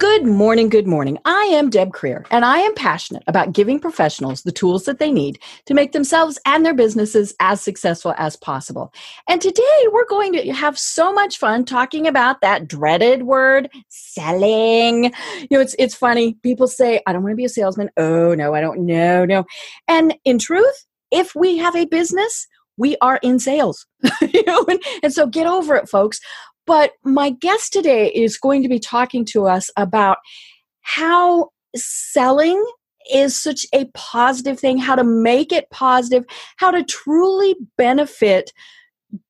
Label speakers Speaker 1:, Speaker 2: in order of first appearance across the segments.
Speaker 1: Good morning, good morning. I am Deb Krier, and I am passionate about giving professionals the tools that they need to make themselves and their businesses as successful as possible. And today we're going to have so much fun talking about that dreaded word, selling. You know, it's it's funny. People say, I don't want to be a salesman. Oh no, I don't know, no. And in truth, if we have a business, we are in sales. you know, and, and so get over it, folks. But my guest today is going to be talking to us about how selling is such a positive thing, how to make it positive, how to truly benefit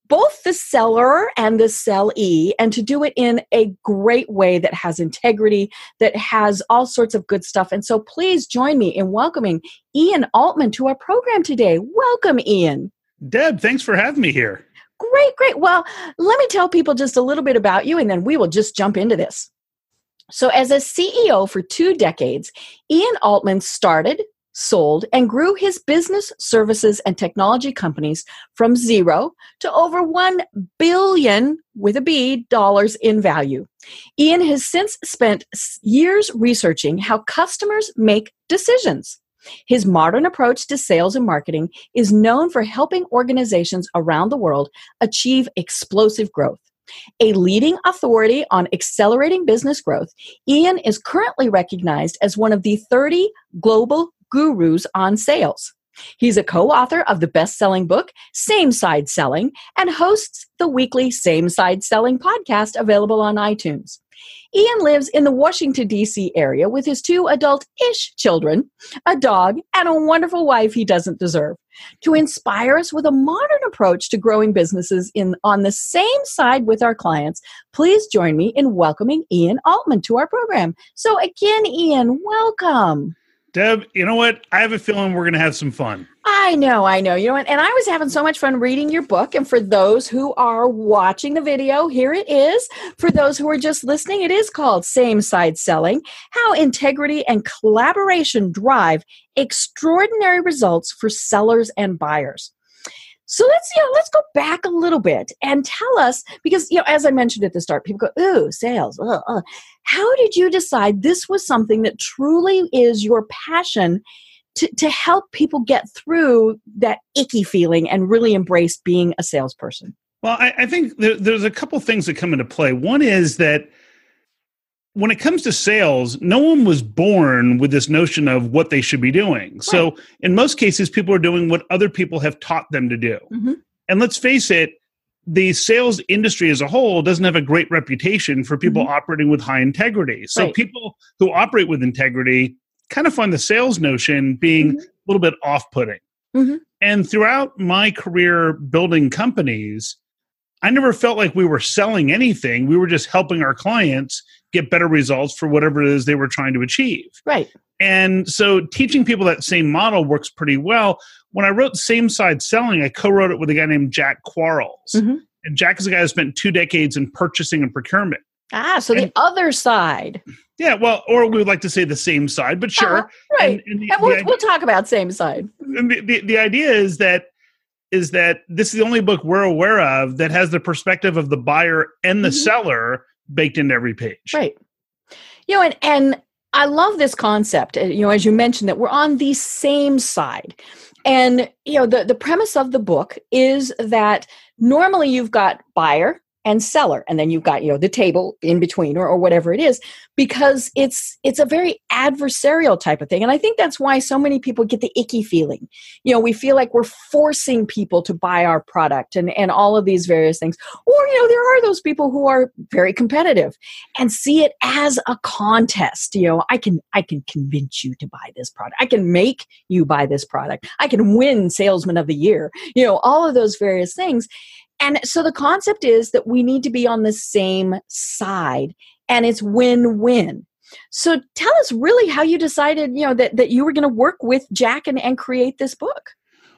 Speaker 1: both the seller and the sellee, and to do it in a great way that has integrity, that has all sorts of good stuff. And so please join me in welcoming Ian Altman to our program today. Welcome, Ian.
Speaker 2: Deb, thanks for having me here.
Speaker 1: Great, great. Well, let me tell people just a little bit about you and then we will just jump into this. So, as a CEO for two decades, Ian Altman started, sold, and grew his business services and technology companies from zero to over 1 billion with a B dollars in value. Ian has since spent years researching how customers make decisions. His modern approach to sales and marketing is known for helping organizations around the world achieve explosive growth. A leading authority on accelerating business growth, Ian is currently recognized as one of the 30 global gurus on sales. He's a co author of the best selling book, Same Side Selling, and hosts the weekly Same Side Selling podcast available on iTunes. Ian lives in the Washington, D.C. area with his two adult ish children, a dog, and a wonderful wife he doesn't deserve. To inspire us with a modern approach to growing businesses in, on the same side with our clients, please join me in welcoming Ian Altman to our program. So, again, Ian, welcome.
Speaker 2: Deb, you know what? I have a feeling we're going to have some fun.
Speaker 1: I know, I know. You know, and, and I was having so much fun reading your book. And for those who are watching the video, here it is. For those who are just listening, it is called Same Side Selling How Integrity and Collaboration Drive Extraordinary Results for Sellers and Buyers. So let's you know, let's go back a little bit and tell us because you know as I mentioned at the start, people go, "Ooh, sales." Uh, uh. How did you decide this was something that truly is your passion to to help people get through that icky feeling and really embrace being a salesperson?
Speaker 2: Well, I, I think there, there's a couple things that come into play. One is that when it comes to sales, no one was born with this notion of what they should be doing. Right. So, in most cases, people are doing what other people have taught them to do. Mm-hmm. And let's face it, the sales industry as a whole doesn't have a great reputation for people mm-hmm. operating with high integrity. So, right. people who operate with integrity kind of find the sales notion being mm-hmm. a little bit off putting. Mm-hmm. And throughout my career building companies, I never felt like we were selling anything. We were just helping our clients get better results for whatever it is they were trying to achieve.
Speaker 1: Right.
Speaker 2: And so teaching people that same model works pretty well. When I wrote Same Side Selling, I co wrote it with a guy named Jack Quarles. Mm-hmm. And Jack is a guy who spent two decades in purchasing and procurement.
Speaker 1: Ah, so and, the other side.
Speaker 2: Yeah, well, or we would like to say the same side, but sure.
Speaker 1: Uh-huh, right. And, and, the, and we'll, idea, we'll talk about same side.
Speaker 2: The, the, the idea is that is that this is the only book we're aware of that has the perspective of the buyer and the mm-hmm. seller baked into every page.
Speaker 1: Right. You know, and and I love this concept. Uh, you know, as you mentioned, that we're on the same side. And you know, the the premise of the book is that normally you've got buyer and seller and then you've got you know the table in between or, or whatever it is because it's it's a very adversarial type of thing and i think that's why so many people get the icky feeling. You know we feel like we're forcing people to buy our product and and all of these various things or you know there are those people who are very competitive and see it as a contest you know i can i can convince you to buy this product. I can make you buy this product. I can win salesman of the year. You know all of those various things and so the concept is that we need to be on the same side and it's win-win. So tell us really how you decided, you know, that, that you were going to work with Jack and, and create this book.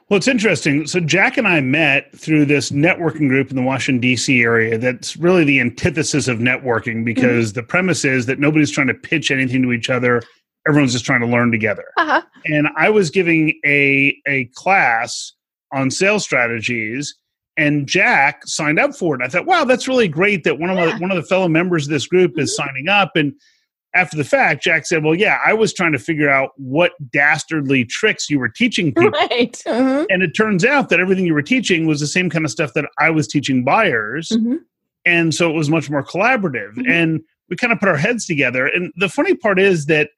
Speaker 2: Well, it's interesting. So Jack and I met through this networking group in the Washington D.C. area. That's really the antithesis of networking because mm-hmm. the premise is that nobody's trying to pitch anything to each other. Everyone's just trying to learn together. Uh-huh. And I was giving a a class on sales strategies, and Jack signed up for it. I thought, wow, that's really great that one of yeah. the, one of the fellow members of this group mm-hmm. is signing up. And after the fact, Jack said, "Well, yeah, I was trying to figure out what dastardly tricks you were teaching people." Right. Mm-hmm. And it turns out that everything you were teaching was the same kind of stuff that I was teaching buyers. Mm-hmm. And so it was much more collaborative. Mm-hmm. And we kind of put our heads together. And the funny part is that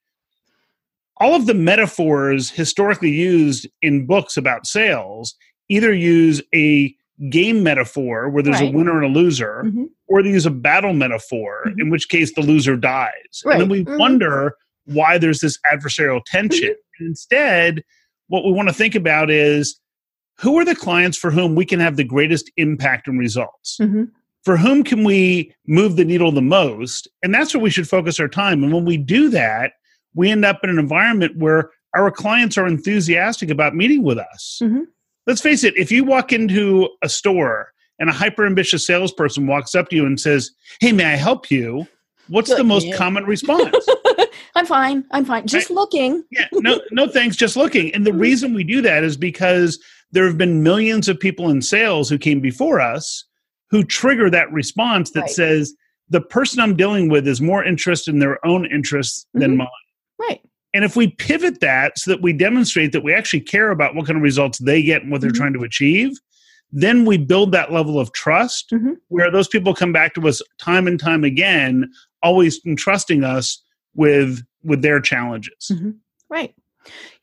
Speaker 2: all of the metaphors historically used in books about sales either use a game metaphor where there's right. a winner and a loser, mm-hmm. or they use a battle metaphor, mm-hmm. in which case the loser dies. Right. And then we mm-hmm. wonder why there's this adversarial tension. Mm-hmm. Instead, what we want to think about is who are the clients for whom we can have the greatest impact and results? Mm-hmm. For whom can we move the needle the most? And that's where we should focus our time. And when we do that, we end up in an environment where our clients are enthusiastic about meeting with us. Let's face it, if you walk into a store and a hyper ambitious salesperson walks up to you and says, Hey, may I help you? What's Good, the most yeah. common response?
Speaker 1: I'm fine. I'm fine. Just right? looking.
Speaker 2: yeah. No, no thanks. Just looking. And the mm-hmm. reason we do that is because there have been millions of people in sales who came before us who trigger that response that right. says, the person I'm dealing with is more interested in their own interests mm-hmm. than mine.
Speaker 1: Right.
Speaker 2: And if we pivot that so that we demonstrate that we actually care about what kind of results they get and what they're mm-hmm. trying to achieve, then we build that level of trust mm-hmm. where those people come back to us time and time again, always entrusting us with with their challenges.
Speaker 1: Mm-hmm. Right.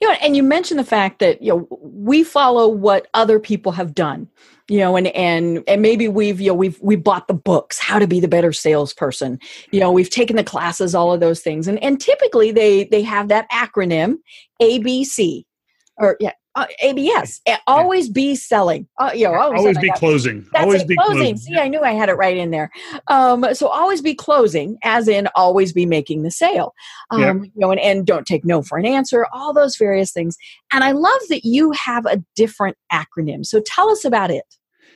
Speaker 1: You know, and you mentioned the fact that you know we follow what other people have done you know and and and maybe we've you know we've we bought the books how to be the better salesperson. You know we've taken the classes all of those things. And and typically they they have that acronym abc or yeah uh, ABS. Always be selling. Uh, you know,
Speaker 2: always be closing. always
Speaker 1: it,
Speaker 2: be
Speaker 1: closing. closing. See, I knew I had it right in there. Um, so always be closing, as in always be making the sale. Um, yep. You know, and, and don't take no for an answer. All those various things. And I love that you have a different acronym. So tell us about it.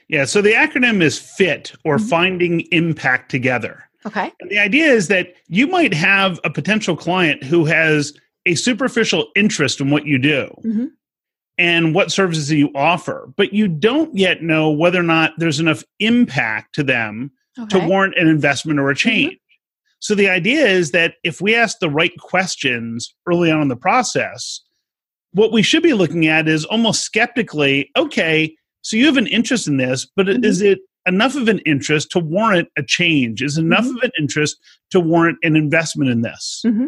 Speaker 2: Yeah. So the acronym is FIT or mm-hmm. Finding Impact Together.
Speaker 1: Okay.
Speaker 2: And the idea is that you might have a potential client who has a superficial interest in what you do. Mm-hmm and what services do you offer, but you don't yet know whether or not there's enough impact to them okay. to warrant an investment or a mm-hmm. change. Mm-hmm. So the idea is that if we ask the right questions early on in the process, what we should be looking at is almost skeptically, okay, so you have an interest in this, but mm-hmm. is it enough of an interest to warrant a change? Is enough mm-hmm. of an interest to warrant an investment in this? Mm-hmm.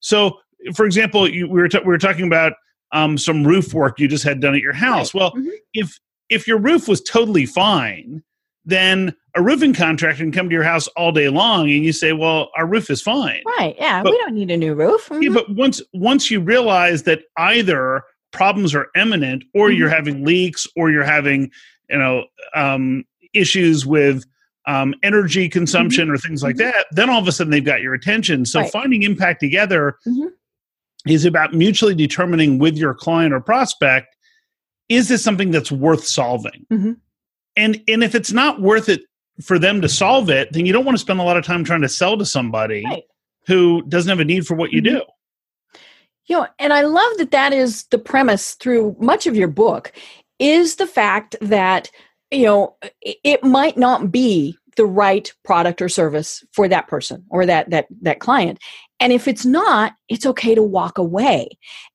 Speaker 2: So, for example, you, we, were t- we were talking about um, some roof work you just had done at your house. Right. Well, mm-hmm. if if your roof was totally fine, then a roofing contractor can come to your house all day long and you say, "Well, our roof is fine."
Speaker 1: Right. Yeah, but, we don't need a new roof.
Speaker 2: Mm-hmm. Yeah, but once once you realize that either problems are imminent or mm-hmm. you're having leaks or you're having, you know, um, issues with um, energy consumption mm-hmm. or things like mm-hmm. that, then all of a sudden they've got your attention. So right. finding impact together mm-hmm is about mutually determining with your client or prospect is this something that's worth solving mm-hmm. and and if it's not worth it for them to solve it then you don't want to spend a lot of time trying to sell to somebody right. who doesn't have a need for what you mm-hmm. do
Speaker 1: you know and i love that that is the premise through much of your book is the fact that you know it might not be the right product or service for that person or that that that client and if it's not it's okay to walk away.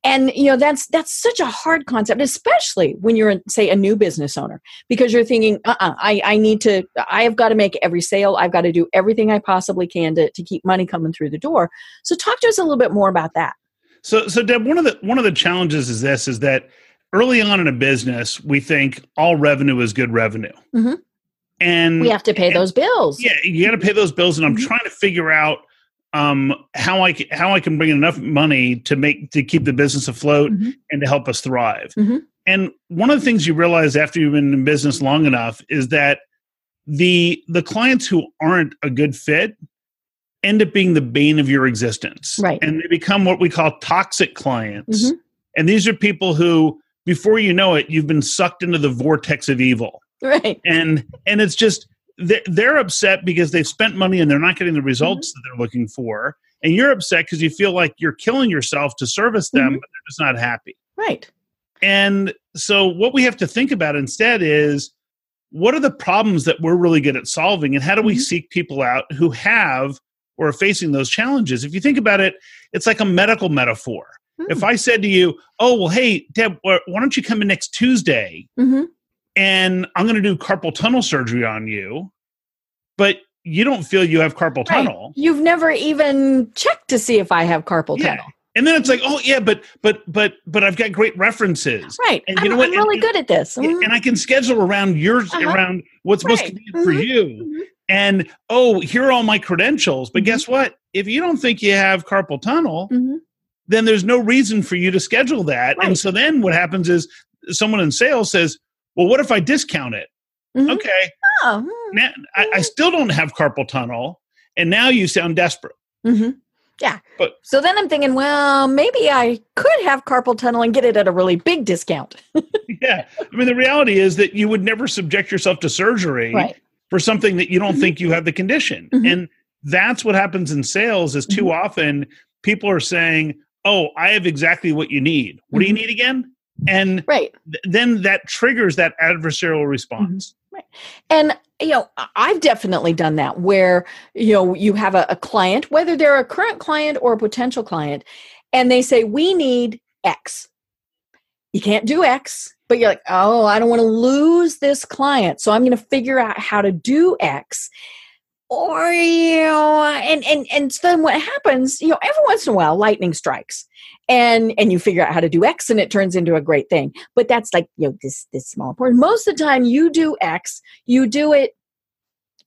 Speaker 1: And you know that's that's such a hard concept especially when you're say a new business owner because you're thinking uh-uh i, I need to i have got to make every sale. I've got to do everything i possibly can to, to keep money coming through the door. So talk to us a little bit more about that.
Speaker 2: So so deb one of the one of the challenges is this is that early on in a business we think all revenue is good revenue. Mm-hmm. and
Speaker 1: we have to pay
Speaker 2: and,
Speaker 1: those bills.
Speaker 2: Yeah you got to pay those bills and i'm mm-hmm. trying to figure out um, how I how I can bring in enough money to make to keep the business afloat mm-hmm. and to help us thrive. Mm-hmm. And one of the things you realize after you've been in business long enough is that the the clients who aren't a good fit end up being the bane of your existence.
Speaker 1: Right.
Speaker 2: And they become what we call toxic clients. Mm-hmm. And these are people who before you know it, you've been sucked into the vortex of evil.
Speaker 1: Right.
Speaker 2: And and it's just they're upset because they've spent money and they're not getting the results mm-hmm. that they're looking for. And you're upset because you feel like you're killing yourself to service them, mm-hmm. but they're just not happy.
Speaker 1: Right.
Speaker 2: And so what we have to think about instead is what are the problems that we're really good at solving and how do we mm-hmm. seek people out who have or are facing those challenges if you think about it it's like a medical metaphor if i said to you oh well hey deb why don't you come in next tuesday mm-hmm. And i'm going to do carpal tunnel surgery on you but you don't feel you have carpal tunnel
Speaker 1: right. you've never even checked to see if i have carpal yeah. tunnel
Speaker 2: and then it's like, oh yeah, but but but but I've got great references,
Speaker 1: right? And you I'm, know what? I'm really and, good at this,
Speaker 2: mm-hmm. and I can schedule around yours, uh-huh. around what's right. most convenient mm-hmm. for you. Mm-hmm. And oh, here are all my credentials. But mm-hmm. guess what? If you don't think you have carpal tunnel, mm-hmm. then there's no reason for you to schedule that. Right. And so then what happens is someone in sales says, "Well, what if I discount it?" Mm-hmm. Okay, oh, hmm. now I, I, still don't have carpal tunnel, and now you sound desperate.
Speaker 1: Yeah. But so then I'm thinking, well, maybe I could have carpal tunnel and get it at a really big discount.
Speaker 2: yeah. I mean, the reality is that you would never subject yourself to surgery right. for something that you don't mm-hmm. think you have the condition. Mm-hmm. And that's what happens in sales is too mm-hmm. often people are saying, "Oh, I have exactly what you need. What do you mm-hmm. need again?" And
Speaker 1: right.
Speaker 2: Th- then that triggers that adversarial response.
Speaker 1: Mm-hmm. Right. And you know i've definitely done that where you know you have a, a, client whether they're a current client or a potential client and they say we need x you can't do x but you're like oh i don't want to lose this client so i'm going to figure out how to do x or you know and and and then what happens you know every once in a while lightning strikes and and you figure out how to do x and it turns into a great thing. But that's like you know this this small part most of the time you do x you do it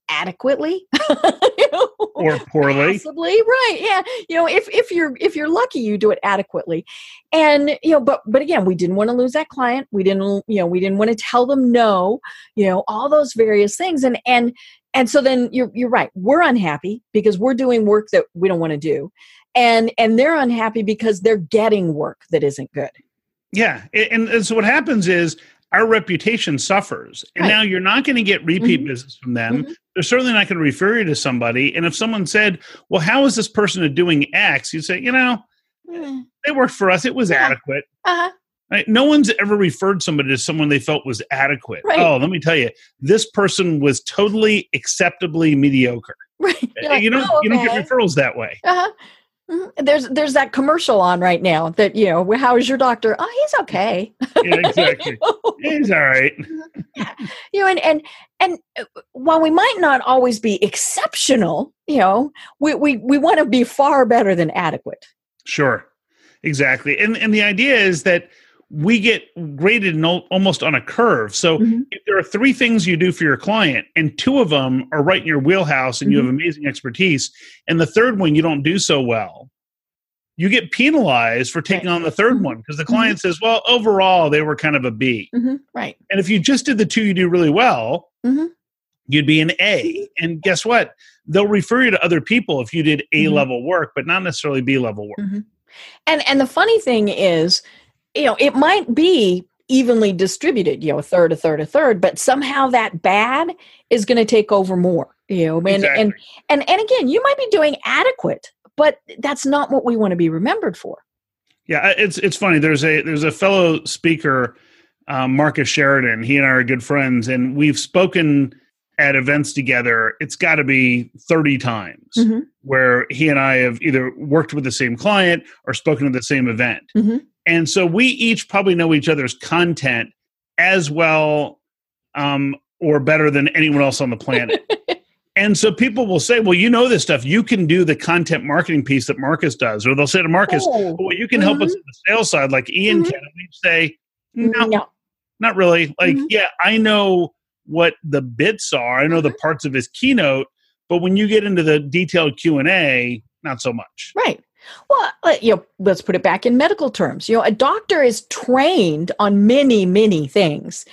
Speaker 1: adequately
Speaker 2: you know, or poorly.
Speaker 1: possibly right yeah you know if if you're if you're lucky you do it adequately. And you know but but again we didn't want to lose that client we didn't you know we didn't want to tell them no you know all those various things and and and so then you're you're right we're unhappy because we're doing work that we don't want to do and and they're unhappy because they're getting work that isn't good
Speaker 2: yeah and, and so what happens is our reputation suffers and right. now you're not going to get repeat mm-hmm. business from them mm-hmm. they're certainly not going to refer you to somebody and if someone said well how is this person doing x you'd say you know mm. they worked for us it was yeah. adequate uh-huh. Right? No one's ever referred somebody to someone they felt was adequate. Right. Oh, let me tell you, this person was totally acceptably mediocre. Right. Like, you don't oh, okay. you don't get referrals that way. Uh-huh.
Speaker 1: Mm-hmm. There's there's that commercial on right now that you know how is your doctor? Oh, he's okay.
Speaker 2: yeah, exactly. he's all right.
Speaker 1: yeah. You know, and and and uh, while we might not always be exceptional, you know, we we we want to be far better than adequate.
Speaker 2: Sure, exactly. And and the idea is that we get graded almost on a curve. So mm-hmm. if there are three things you do for your client, and two of them are right in your wheelhouse and mm-hmm. you have mm-hmm. amazing expertise, and the third one you don't do so well, you get penalized for taking right. on the third mm-hmm. one because the client mm-hmm. says, well, overall, they were kind of a B.
Speaker 1: Mm-hmm. Right.
Speaker 2: And if you just did the two you do really well, you'd be an A. And guess what? They'll refer you to other people if you did A level work, but not necessarily B level work.
Speaker 1: And and the funny thing is, you know, it might be evenly distributed, you know, a third, a third, a third, but somehow that bad is going to take over more, you know, and, exactly. and, and, and again, you might be doing adequate, but that's not what we want to be remembered for.
Speaker 2: Yeah. It's, it's funny. There's a, there's a fellow speaker, um, Marcus Sheridan, he and I are good friends and we've spoken at events together. It's got to be 30 times mm-hmm. where he and I have either worked with the same client or spoken at the same event. Mm-hmm and so we each probably know each other's content as well um, or better than anyone else on the planet. and so people will say, well, you know this stuff. You can do the content marketing piece that Marcus does. Or they'll say to Marcus, oh, well, you can mm-hmm. help us mm-hmm. on the sales side like Ian mm-hmm. can. And we say, no, no, not really. Like, mm-hmm. yeah, I know what the bits are. I know the mm-hmm. parts of his keynote. But when you get into the detailed Q&A, not so much.
Speaker 1: Right. Well, you know, let's put it back in medical terms. You know, a doctor is trained on many, many things,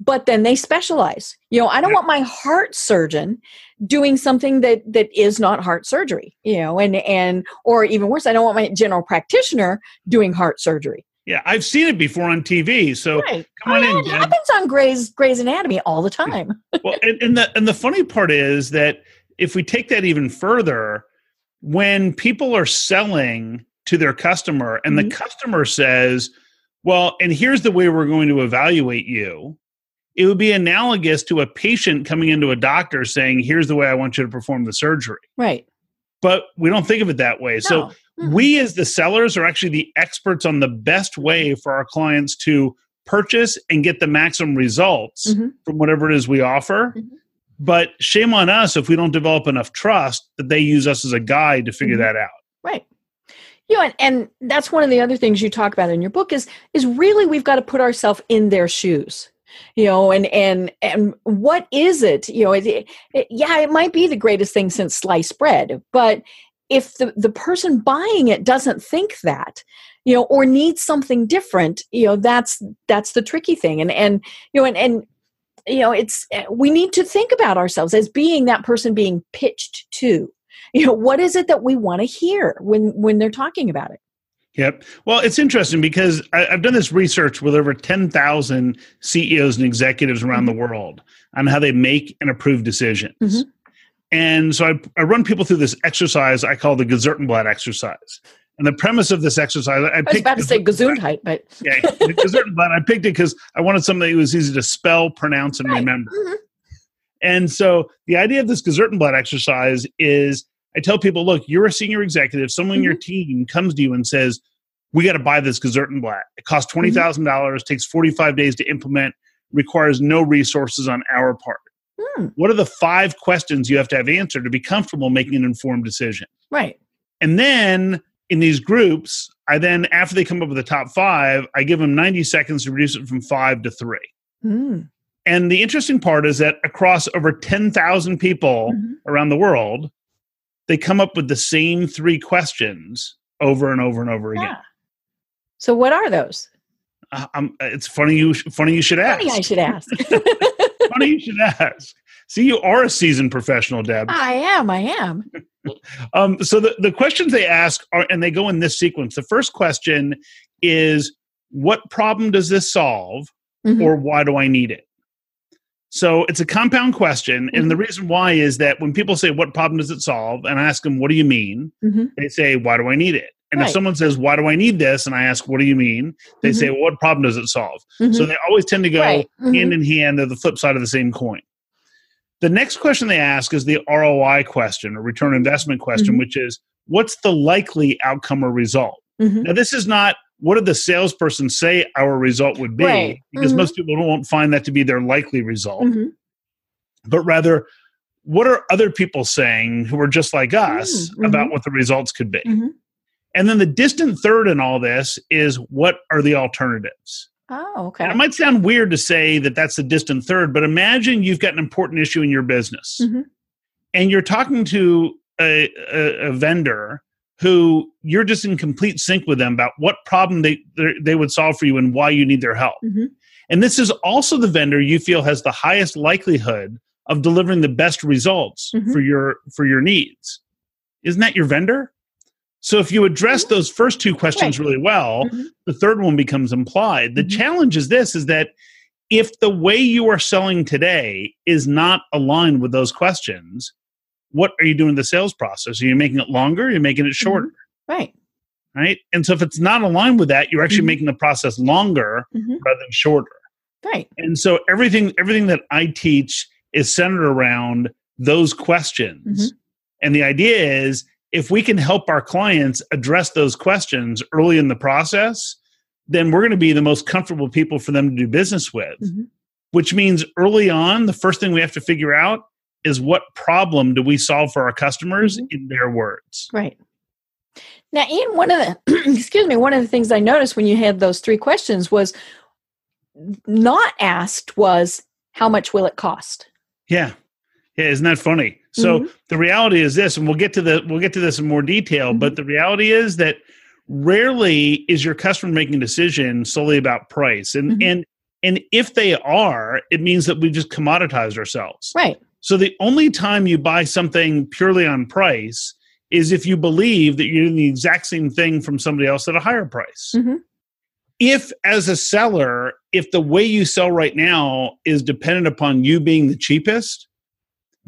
Speaker 1: but then they specialize. You know, I don't yeah. want my heart surgeon doing something that that is not heart surgery. You know, and and or even worse, I don't want my general practitioner doing heart surgery.
Speaker 2: Yeah, I've seen it before on TV. So
Speaker 1: Right.
Speaker 2: come on
Speaker 1: Oh,
Speaker 2: in,
Speaker 1: it happens on Grey's Grey's Anatomy all the time.
Speaker 2: well, and, and the and the funny part is that if we take that even further, when people are selling to their customer and
Speaker 1: Mhm.
Speaker 2: the customer says, "Well, and here's the way we're going to evaluate you," it would be analogous to a patient coming into a doctor saying, "Here's the way I want you to perform the surgery."
Speaker 1: Right.
Speaker 2: But we don't think of it that way. So
Speaker 1: No. Mm.
Speaker 2: we as the sellers are actually the experts on the best way for our clients to purchase and get the maximum results
Speaker 1: Mhm.
Speaker 2: from whatever it is we offer
Speaker 1: Mhm.
Speaker 2: But shame on us if we don't develop enough trust that they use us as a guide to figure
Speaker 1: Mhm.
Speaker 2: that out
Speaker 1: Right. You know, and, and that's one of the other things you talk about in your book is is really we've got to put ourselves in their shoes. You know, and and and what is it? You know, it, it, yeah, it might be the greatest thing since sliced bread, but if the the person buying it doesn't think that, you know, or needs something different, you know, that's that's the tricky thing. And and you know, and and you know, it's we need to think about ourselves as being that person being pitched to. You know what is it that we want to hear when when they're talking about it?
Speaker 2: Yep. Well it's interesting because I, i've done this research with over 10000 ceos and executives around the world on how they make and approve decisions.
Speaker 1: Mhm.
Speaker 2: and so I, I run people through this exercise i call the Gazorninplat exercise and the premise of this exercise i,
Speaker 1: i was about to say gesundheit but
Speaker 2: yeah, I picked it because I wanted something that was easy to spell, pronounce, and
Speaker 1: Right.
Speaker 2: remember.
Speaker 1: Mhm.
Speaker 2: And so the idea of this Gazorninplat exercise is I tell people, look, you're a senior executive. Someone in your
Speaker 1: Mm-hmm.
Speaker 2: team comes to you and says, we got to buy this Gazorninplat. It costs
Speaker 1: Mm-hmm.
Speaker 2: $20,000, dollars dollars takes 45 days to implement, requires no resources on our part.
Speaker 1: Hmm.
Speaker 2: What are the five questions you have to have answered to be comfortable making an informed decision?
Speaker 1: right
Speaker 2: And then in these groups, I then, after they come up with the top five, I give them 90 seconds to reduce it from five to three.
Speaker 1: Mm.
Speaker 2: And the interesting part is that across over 10,000 people
Speaker 1: Mhm.
Speaker 2: around the world, they come up with the same three questions over and over and over again.
Speaker 1: yeah so what are those
Speaker 2: Uh, um, it's funny you funny you should ask.
Speaker 1: funny i should ask
Speaker 2: funny you should ask. See, you are a seasoned professional, Deb.
Speaker 1: i am i am
Speaker 2: Um, so the, the questions they ask are, and they go in this sequence. The first question is, what problem does this solve,
Speaker 1: Mhm.
Speaker 2: or why do I need it? So it's a compound question, and the
Speaker 1: Mm-hmm.
Speaker 2: reason why is that when people say, "What problem does it solve?" and I ask them, "What do you mean?"
Speaker 1: Mhm.
Speaker 2: they say, "Why do I need it?" And if someone says, "Why do I need this?" and I ask, "What do you mean?" they say, well, "What problem does it solve?" So
Speaker 1: Mhm.
Speaker 2: they always tend to go
Speaker 1: Right.
Speaker 2: Hand in hand. They're the flip side of the same coin. The next question they ask is the ROI question or return investment question,
Speaker 1: Mhm.
Speaker 2: which is what's the likely outcome or result?
Speaker 1: Mhm.
Speaker 2: Now, this is not what did the salesperson say our result would be,
Speaker 1: Right.
Speaker 2: because
Speaker 1: Mhm.
Speaker 2: most people won't find that to be their likely result,
Speaker 1: Mhm.
Speaker 2: but rather, what are other people saying who are just like us
Speaker 1: Mm,
Speaker 2: about
Speaker 1: mhm.
Speaker 2: what the results could be?
Speaker 1: Mhm.
Speaker 2: And then the distant third in all this is what are the alternatives?
Speaker 1: Oh okay
Speaker 2: And it might sound weird to say that that's the distant third, but imagine you've got an important issue in your business
Speaker 1: Mhm.
Speaker 2: and you're talking to a, a, a vendor who you're just in complete sync with them about what problem they, they would solve for you and why you need their help.
Speaker 1: Mhm.
Speaker 2: And this is also the vendor you feel has the highest likelihood of delivering the best results
Speaker 1: Mhm.
Speaker 2: for your for your needs. Isn't that your vendor? So if you address those first two questions really well,
Speaker 1: Mhm.
Speaker 2: the third one becomes implied. The
Speaker 1: Mhm.
Speaker 2: challenge is this is that if the way you are selling today is not aligned with those questions, what are you doing in the sales process? Are you making it longer? Are you making it shorter?
Speaker 1: right
Speaker 2: Right. And so if it's not aligned with that, you're actually
Speaker 1: Mhm.
Speaker 2: making the process longer rather than shorter.
Speaker 1: right
Speaker 2: And so everything everything that I teach is centered around those questions. And the idea is if we can help our clients address those questions early in the process, then we're going to be the most comfortable people for them to do business with.
Speaker 1: Mhm.
Speaker 2: Which means early on, the first thing we have to figure out is what problem do we solve for our customers
Speaker 1: Mhm.
Speaker 2: in their words.
Speaker 1: Right. Now, Ian, one of the excuse me, one of the things I noticed when you had those three questions was not asked was how much will it cost?
Speaker 2: Yeah. Yeah, isn't that funny? So
Speaker 1: Mhm.
Speaker 2: the reality is this, and we'll get to the we'll get to this in more detail,
Speaker 1: Mm-hmm.
Speaker 2: but the reality is that rarely is your customer making a decision solely about price. And
Speaker 1: Mhm.
Speaker 2: and and if they are, it means that we've just commoditized ourselves.
Speaker 1: Right.
Speaker 2: So the only time you buy something purely on price is if you believe that you're doing the exact same thing from somebody else at a higher price.
Speaker 1: Mhm.
Speaker 2: if as a seller, if the way you sell right now is dependent upon you being the cheapest,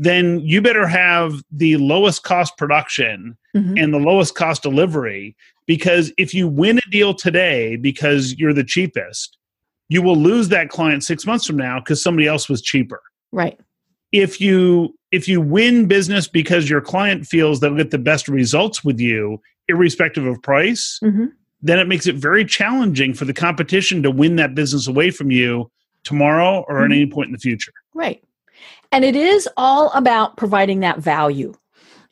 Speaker 2: then you better have the lowest cost production mm-hmm. and the lowest cost delivery because if you win a deal today because you're the cheapest, you will lose that client 6 months from now because somebody else was cheaper.
Speaker 1: Right.
Speaker 2: If you if you win business because your client feels they'll get the best results with you irrespective of price, mm-hmm then it makes it very challenging for the competition to win that business away from you tomorrow or mm-hmm. at any point in the future.
Speaker 1: Right. And it is all about providing that value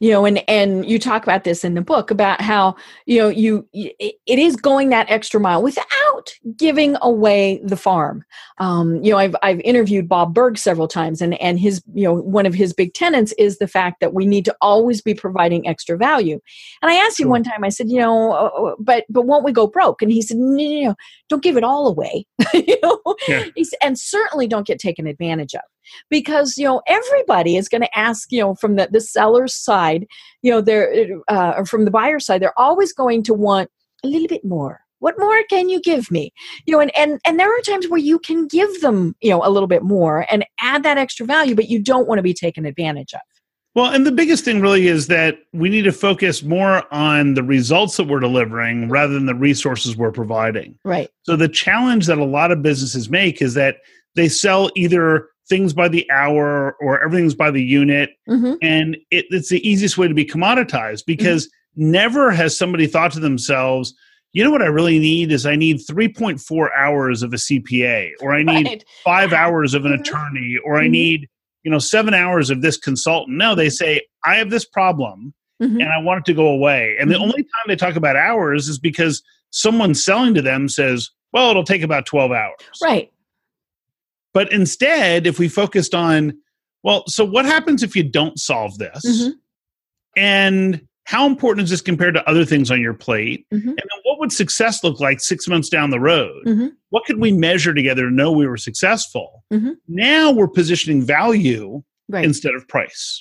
Speaker 1: you know and and you talk about this in the book about how you know you it is going that extra mile without giving away the farm. Um, you know I've, I've interviewed bob burg several times and and his you know one of his big tenants is the fact that we need to always be providing extra value. And i asked him one time i said you know uh, uh, but but won't we go broke? And he said no, no, no don't give it all away. You know? Yeah. and certainly don't get taken advantage of because you know everybody is going to ask you know from the, the seller's side you know they're uh, or from the buyer side they're always going to want a little bit more what more can you give me you know and and and there are times where you can give them you know a little bit more and add that extra value but you don't want to be taken advantage of
Speaker 2: well, and the biggest thing really is that we need to focus more on the results that we're delivering rather than the resources we're providing.
Speaker 1: Right.
Speaker 2: So the challenge that a lot of businesses make is that they sell either things by the hour or everything's by the unit. Mm-hmm. And it, it's the easiest way to be commoditized because mm-hmm. never has somebody thought to themselves, you know what I really need is I need 3.4 hours of a CPA, or I need right. five hours of an mm-hmm. attorney, or I mm-hmm. need, you know, seven hours of this consultant. No, they say, I have this problem mm-hmm. and I want it to go away. And the mm-hmm. only time they talk about hours is because someone selling to them says, well, it'll take about 12 hours.
Speaker 1: Right.
Speaker 2: But instead, if we focused on, well, so what happens if you don't solve this? Mm-hmm. And how important is this compared to other things on your plate? Mm-hmm. And then what would success look like six months down the road? Mm-hmm. What could we measure together to know we were successful? Mm-hmm. Now we're positioning value right. instead of price.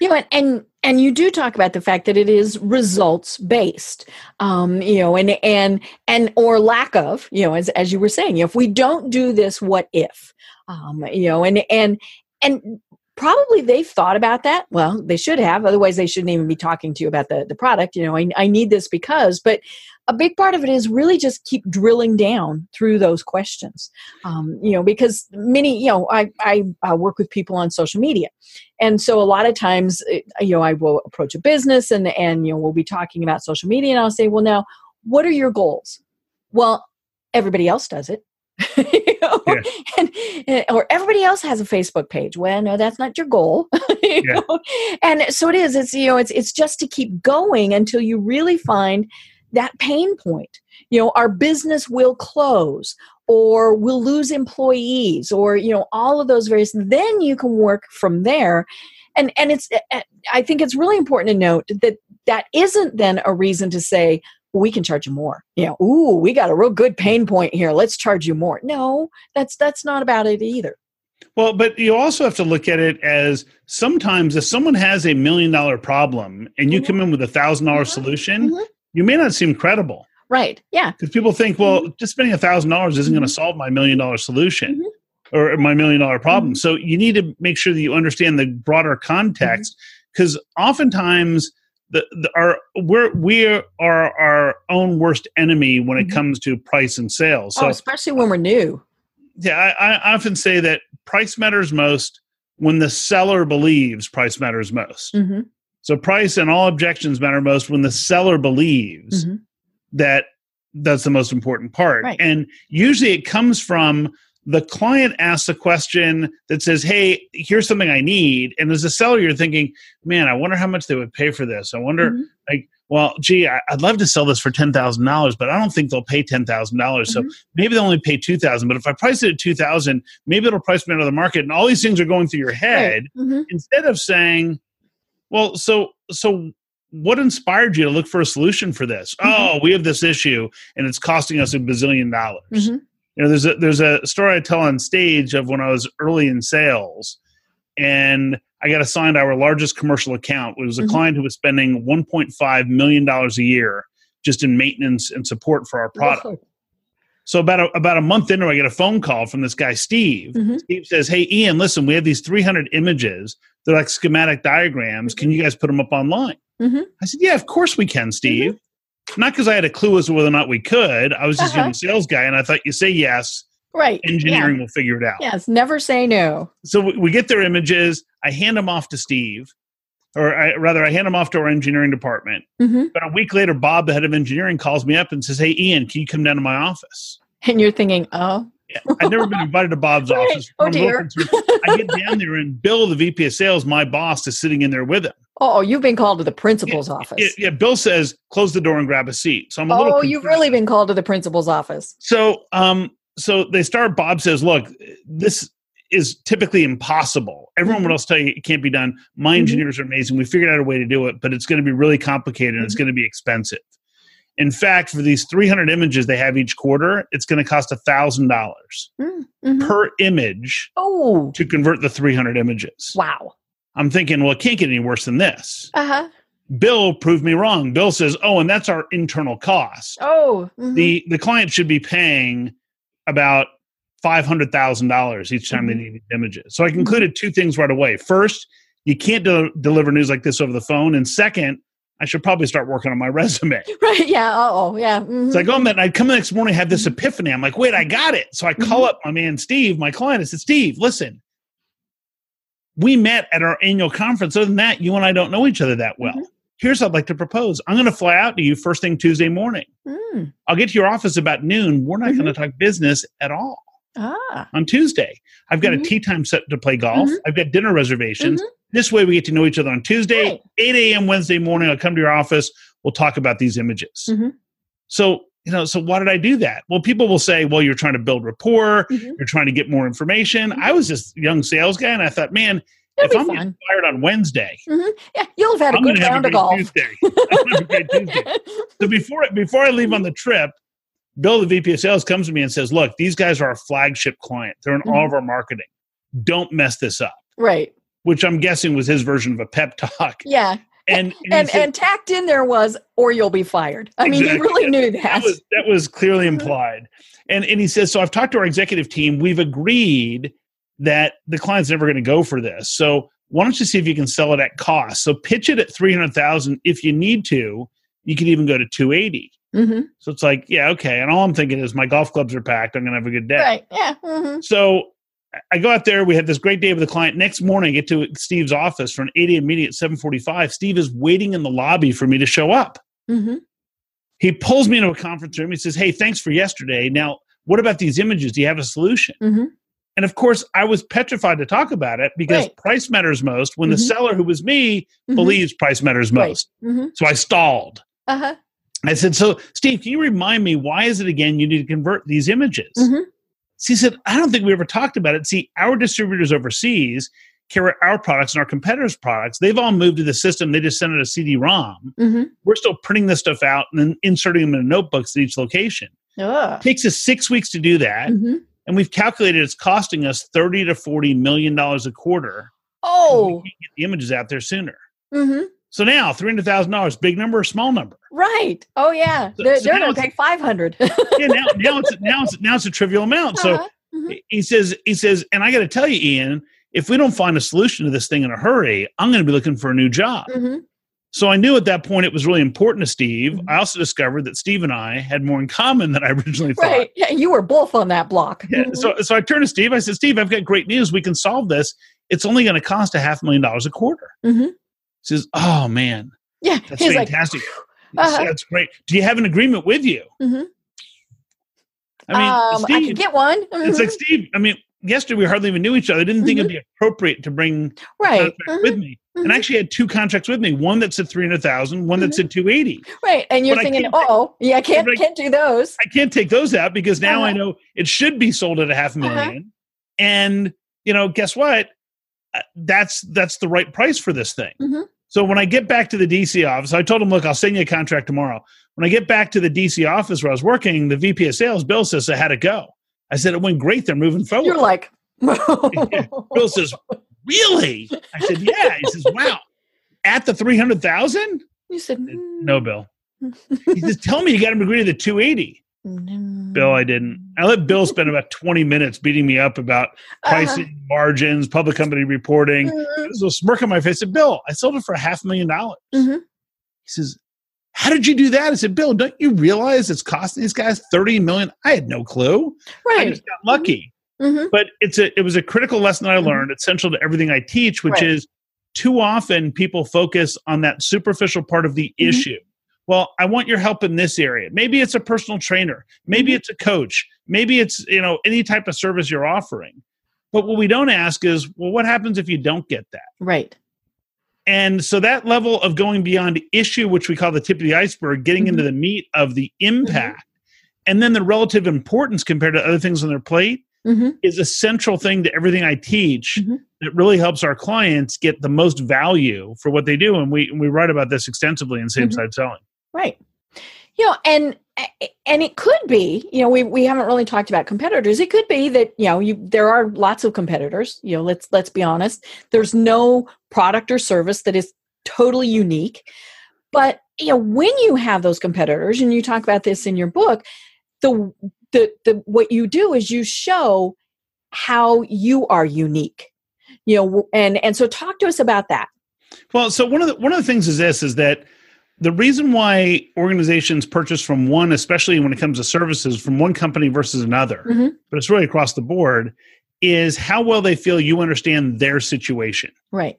Speaker 1: You know, and, and and you do talk about the fact that it is results based, um, you know, and and and or lack of, you know, as as you were saying, if we don't do this, what if, um, you know, and and and probably they've thought about that. Well they should have otherwise they shouldn't even be talking to you about the, the product you know I, I need this because but a big part of it is really just keep drilling down through those questions. Um, you know because many you know I, I, work with people on social media. And so a lot of times eh, you know i will approach a business and and you know we'll be talking about social media and i'll say well now what are your goals? Well everybody else does it and, and, or everybody else has a facebook page well no that's not your goal you yeah. know? and so it is it's you know it's it's just to keep going until you really find that pain point you know our business will close or we'll lose employees or you know all of those various then you can work from there and and it's eh, eh, i think it's really important to note that that isn't then a reason to say we can charge you more you know ooh we got a real good pain point here let's charge you more no that's that's not about it either
Speaker 2: well, but you also have to look at it as sometimes if someone has a million dollar problem and you mm-hmm. come in with a thousand dollar mm-hmm. solution, mm-hmm. you may not seem credible.
Speaker 1: Right. Yeah.
Speaker 2: Because people think, well, mm-hmm. just spending a thousand dollars isn't going to solve my million dollar solution mm-hmm. or my million dollar problem. Mm-hmm. So you need to make sure that you understand the broader context because oftentimes the, the, our we're we are our own worst enemy when it comes to price and sales.
Speaker 1: So, oh, especially when we're new.
Speaker 2: Yeah, I, I often say that price matters most when the seller believes price matters most. Mm-hmm. So price and all objections matter most when the seller believes mm-hmm that that's the most important part. Right. And usually it comes from the client asks a question that says, Hey, here's something I need. And as a seller, you're thinking, Man, I wonder how much they would pay for this. I wonder, mm-hmm. like, well, gee, I, would love to sell this for ten thousand dollars, but I don't think they'll pay ten thousand dollars. So mm-hmm. maybe they'll only pay two thousand. But if I price it at two thousand, maybe it'll price me out of the market. And all these things are going through your head right. mm-hmm. instead of saying, "Well, so so what inspired you to look for a solution for this? Mm-hmm. Oh, we have this issue and it's costing us a bazillion dollars. Mm-hmm. You know, there's a there's a story I tell on stage of when I was early in sales and I got assigned our largest commercial account. It was a mm-hmm. client who was spending 1.5 million dollars a year just in maintenance and support for our product. So about a, about a month into, I get a phone call from this guy Steve.
Speaker 1: Mhm.
Speaker 2: Steve says, "Hey Ian, listen, we have these 300 images. They're like schematic diagrams. Can you guys put them up online?"
Speaker 1: Mhm.
Speaker 2: I said, "Yeah, of course we can, Steve." Not because I had a clue as to whether or not we could. I was just a
Speaker 1: Uh-huh.
Speaker 2: young sales guy, and I thought you say yes,
Speaker 1: Right.
Speaker 2: engineering will figure it out.
Speaker 1: Yes. Never say no.
Speaker 2: So we, we get their images. I hand them off to Steve, or I, rather, I hand them off to our engineering department.
Speaker 1: hmm
Speaker 2: But a week later, Bob, the head of engineering, calls me up and says, "Hey, Ian, can you come down to my office?"
Speaker 1: And you're thinking, oh,
Speaker 2: Yeah, I've never been invited to Bob's
Speaker 1: Right.
Speaker 2: office.
Speaker 1: Oh,
Speaker 2: I'm a little
Speaker 1: dear.
Speaker 2: I get down there, and Bill, the VP of sales, my boss, is sitting in there with him.
Speaker 1: Oh, you've been called to the principal's office.
Speaker 2: Yeah, yeah, Bill says, "Close the door and grab a seat." So I'm a little.
Speaker 1: oh, you've really been called to the principal's office.
Speaker 2: So, um, so they start. Bob says, "Look, this is typically impossible. Everyone
Speaker 1: Mhm.
Speaker 2: will else tell you it can't be done. My
Speaker 1: Mhm.
Speaker 2: engineers are amazing. We figured out a way to do it, but it's going to be really complicated and it's
Speaker 1: Mhm.
Speaker 2: going to be expensive. In fact, for these 300 images they have each quarter, it's going to cost a thousand dollars
Speaker 1: Mhm.
Speaker 2: per image
Speaker 1: Oh,
Speaker 2: to convert the 300 images.
Speaker 1: wow.
Speaker 2: I'm thinking, well, it can't get any worse than this.
Speaker 1: Uh huh.
Speaker 2: Bill proved me wrong. Bill says, "Oh, and that's our internal cost."
Speaker 1: Oh, mhm.
Speaker 2: the the client should be paying about five hundred thousand dollars each time they
Speaker 1: Mhm.
Speaker 2: need images. So I concluded two things right away. First, you can't de- deliver news like this over the phone, and second, I should probably start working on my resume.
Speaker 1: right. Yeah. Oh, yeah. mhm.
Speaker 2: So I go in that, and I come the next morning, have this epiphany. I'm like, wait, I got it. So I call up my man Steve, my client. I said, Steve, listen, we met at our annual conference. Other than that, you and I don't know each other that well.
Speaker 1: Mhm.
Speaker 2: Here's what I'd like to propose. I'm going to fly out to you first thing Tuesday morning.
Speaker 1: Mm.
Speaker 2: I'll get to your office about noon. We're not
Speaker 1: Mhm.
Speaker 2: going to talk business at all
Speaker 1: Ah.
Speaker 2: on Tuesday. I've got
Speaker 1: Mhm.
Speaker 2: a tea time set to play golf.
Speaker 1: Mhm.
Speaker 2: I've got dinner reservations.
Speaker 1: Mhm.
Speaker 2: This way we get to know each other on Tuesday,
Speaker 1: Right.
Speaker 2: 8 a.m. Wednesday morning. I'll come to your office. We'll talk about these images.
Speaker 1: Mhm.
Speaker 2: So, you know, so why did I do that? Well, people will say, well, you're trying to build rapport.
Speaker 1: Mhm.
Speaker 2: You're trying to get more information.
Speaker 1: Mhm.
Speaker 2: I was just young sales guy and I thought, man,
Speaker 1: It'll
Speaker 2: if I'm
Speaker 1: fun.
Speaker 2: getting fired on Wednesday,
Speaker 1: Yeah, you'll have had a
Speaker 2: I'm
Speaker 1: good round of golf.
Speaker 2: Tuesday. I'm have a great Tuesday. So before before I leave on the trip, Bill, the VP of sales, comes to me and says, "Look, these guys are our flagship client. They're in all
Speaker 1: Mhm.
Speaker 2: of our marketing. Don't mess this up."
Speaker 1: right.
Speaker 2: Which I'm guessing was his version of a pep talk.
Speaker 1: Yeah.
Speaker 2: And and,
Speaker 1: And
Speaker 2: said-
Speaker 1: and tacked in there was, or you'll be fired. I mean,
Speaker 2: Exactly.
Speaker 1: he really knew that.
Speaker 2: that was that was clearly
Speaker 1: Mm-hmm.
Speaker 2: implied. And and he says, "So I've talked to our executive team. We've agreed that the client's never going to go for this. So why don't you see if you can sell it at cost? So pitch it at three hundred thousand if you need to. You can even go to two eighty.
Speaker 1: Mhm.
Speaker 2: So it's like, yeah, okay. And all I'm thinking is my golf clubs are packed. I'm going to have a good day.
Speaker 1: Right. Yeah. hmm
Speaker 2: So I go out there. We had this great day with the client. Next morning, I get to Steve's office for an 8 a.m. meeting at 7:45. Steve is waiting in the lobby for me to show up.
Speaker 1: hmm
Speaker 2: He pulls me into a conference room. He says, "Hey, thanks for yesterday. Now, what about these images? Do you have a solution?"
Speaker 1: hmm
Speaker 2: And of course, I was petrified to talk about it because
Speaker 1: Right.
Speaker 2: price matters most. When the
Speaker 1: Mhm.
Speaker 2: seller, who was me,
Speaker 1: Mhm.
Speaker 2: believes price matters
Speaker 1: Right.
Speaker 2: most.
Speaker 1: hmm
Speaker 2: So I stalled.
Speaker 1: Uh huh.
Speaker 2: I said, "So, Steve, can you remind me why is it again you need to convert these images?"
Speaker 1: Mhm.
Speaker 2: So he said, I don't think we ever talked about it. See, our distributors overseas carry our products and our competitors' products. They've all moved to the system. They just send it a CD-ROM.
Speaker 1: hmm
Speaker 2: We're still printing this stuff out and then inserting them in notebooks at each location.
Speaker 1: Ugh.
Speaker 2: takes us six weeks to do that,
Speaker 1: hmm
Speaker 2: and we've calculated it's costing us thirty to forty million dollars a quarter.
Speaker 1: Oh.
Speaker 2: we can't get the images out there sooner.
Speaker 1: hmm
Speaker 2: So now three hundred thousand dollars, big number or small number?
Speaker 1: Right. Oh yeah.
Speaker 2: So-
Speaker 1: they're
Speaker 2: so
Speaker 1: they're going to pay five hundred.
Speaker 2: Yeah, now now it's now it's now it's a trivial amount. So
Speaker 1: Uh-huh. Mhm.
Speaker 2: he says he says and i got to tell you ian if we don't find a solution to this thing in a hurry i'm going to be looking for a new job
Speaker 1: hmm
Speaker 2: so i knew at that point it was really important to steve
Speaker 1: Mhm.
Speaker 2: i also discovered that steve and i had more in common than i originally thought
Speaker 1: Right. Yeah, you were both on that block.
Speaker 2: yeah, so, so i turned to steve i said steve i've got great news we can solve this it's only going to cost a half million dollars a quarter
Speaker 1: Mhm.
Speaker 2: he says oh man
Speaker 1: yeah.
Speaker 2: that's
Speaker 1: He's like,
Speaker 2: fantastic
Speaker 1: uh-huh.
Speaker 2: that's great do you have an agreement with you
Speaker 1: Mhm.
Speaker 2: i mean
Speaker 1: um, I could get one.
Speaker 2: it's like
Speaker 1: Mhm.
Speaker 2: steve i mean yesterday we hardly even knew each other I didn't think it'd be appropriate to bring
Speaker 1: right.
Speaker 2: contract
Speaker 1: Mhm.
Speaker 2: with me. And I
Speaker 1: Mhm.
Speaker 2: actually had two contracts with me. One that said three hundred thousand, one that's at two eighty.
Speaker 1: Right. And you're
Speaker 2: But
Speaker 1: thinking, oh, yeah, I can't
Speaker 2: I-
Speaker 1: can't do those.
Speaker 2: I can't take those out because now I
Speaker 1: Uh-huh.
Speaker 2: know it should be sold at a half 1000000
Speaker 1: Uh-huh.
Speaker 2: And you know, guess what? Uh, That's that's the right price for this thing.
Speaker 1: Mhm.
Speaker 2: So when I get back to the DC office, I told him, look, I'll send you a contract tomorrow. When I get back to the DC office where I was working, the VP of sales, Bill says, I had to go. I said, it went great. They're moving forward.
Speaker 1: You're like,
Speaker 2: Bill says, really? I said, yeah. He says, wow. At the 300,000?
Speaker 1: you said
Speaker 2: No, Bill. He says, tell me you got him to agree to the 280.
Speaker 1: "Mm,
Speaker 2: Bill, I didn't. I let Bill spend about 20 minutes beating me up about pricing, uh-huh. margins, public company reporting. Mm-hmm. There's a smirk on my face. I said, Bill, I sold it for a half million dollars. Mm-hmm. He says, How did you do that? I said, Bill, don't you realize it's costing these guys 30 million? I had no clue.
Speaker 1: Right. I
Speaker 2: just got lucky. Mm-hmm. But it's a it was a critical lesson that I mm-hmm. learned. It's central to everything I teach, which right. is too often people focus on that superficial part of the mm-hmm. issue well i want your help in this area maybe it's a personal trainer maybe mm-hmm. it's a coach maybe it's you know any type of service you're offering but what we don't ask is well what happens if you don't get that
Speaker 1: right
Speaker 2: and so that level of going beyond issue which we call the tip of the iceberg getting mm-hmm. into the meat of the impact mm-hmm. and then the relative importance compared to other things on their plate mm-hmm. is a central thing to everything i teach mm-hmm. that really helps our clients get the most value for what they do and we we write about this extensively in same side selling
Speaker 1: Right. You know, and eh, eh, and it could be, you know, we we haven't really talked about competitors. It could be that, you know, you there are lots of competitors, you know, let's let's be honest. There's no product or service that is totally unique. But, you know, when you have those competitors and you talk about this in your book, the the the what you do is you show how you are unique. You know, and and so talk to us about that.
Speaker 2: Well, so one of the one of the things is this is that the reason why organizations purchase from one, especially when it comes to services, from one company versus another, mm-hmm. but it's really across the board, is how well they feel you understand their situation.
Speaker 1: Right.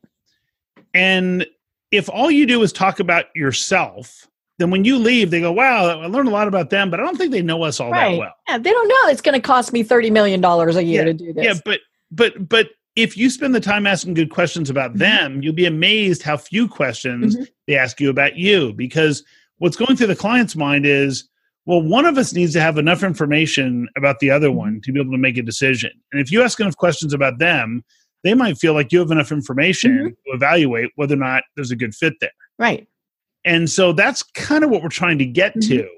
Speaker 2: And if all you do is talk about yourself, then when you leave, they go, "Wow, I learned a lot about them," but I don't think they know us all right. that well.
Speaker 1: Yeah, they don't know it's going to cost me thirty million dollars a year
Speaker 2: yeah,
Speaker 1: to do this.
Speaker 2: Yeah, but but but if you spend the time asking good questions about mm-hmm. them, you'll be amazed how few questions mm-hmm. they ask you about you. Because what's going through the client's mind is, well, one of us needs to have enough information about the other one mm-hmm. to be able to make a decision. And if you ask enough questions about them, they might feel like you have enough information mm-hmm. to evaluate whether or not there's a good fit there.
Speaker 1: Right.
Speaker 2: And so that's kind of what we're trying to get mm-hmm. to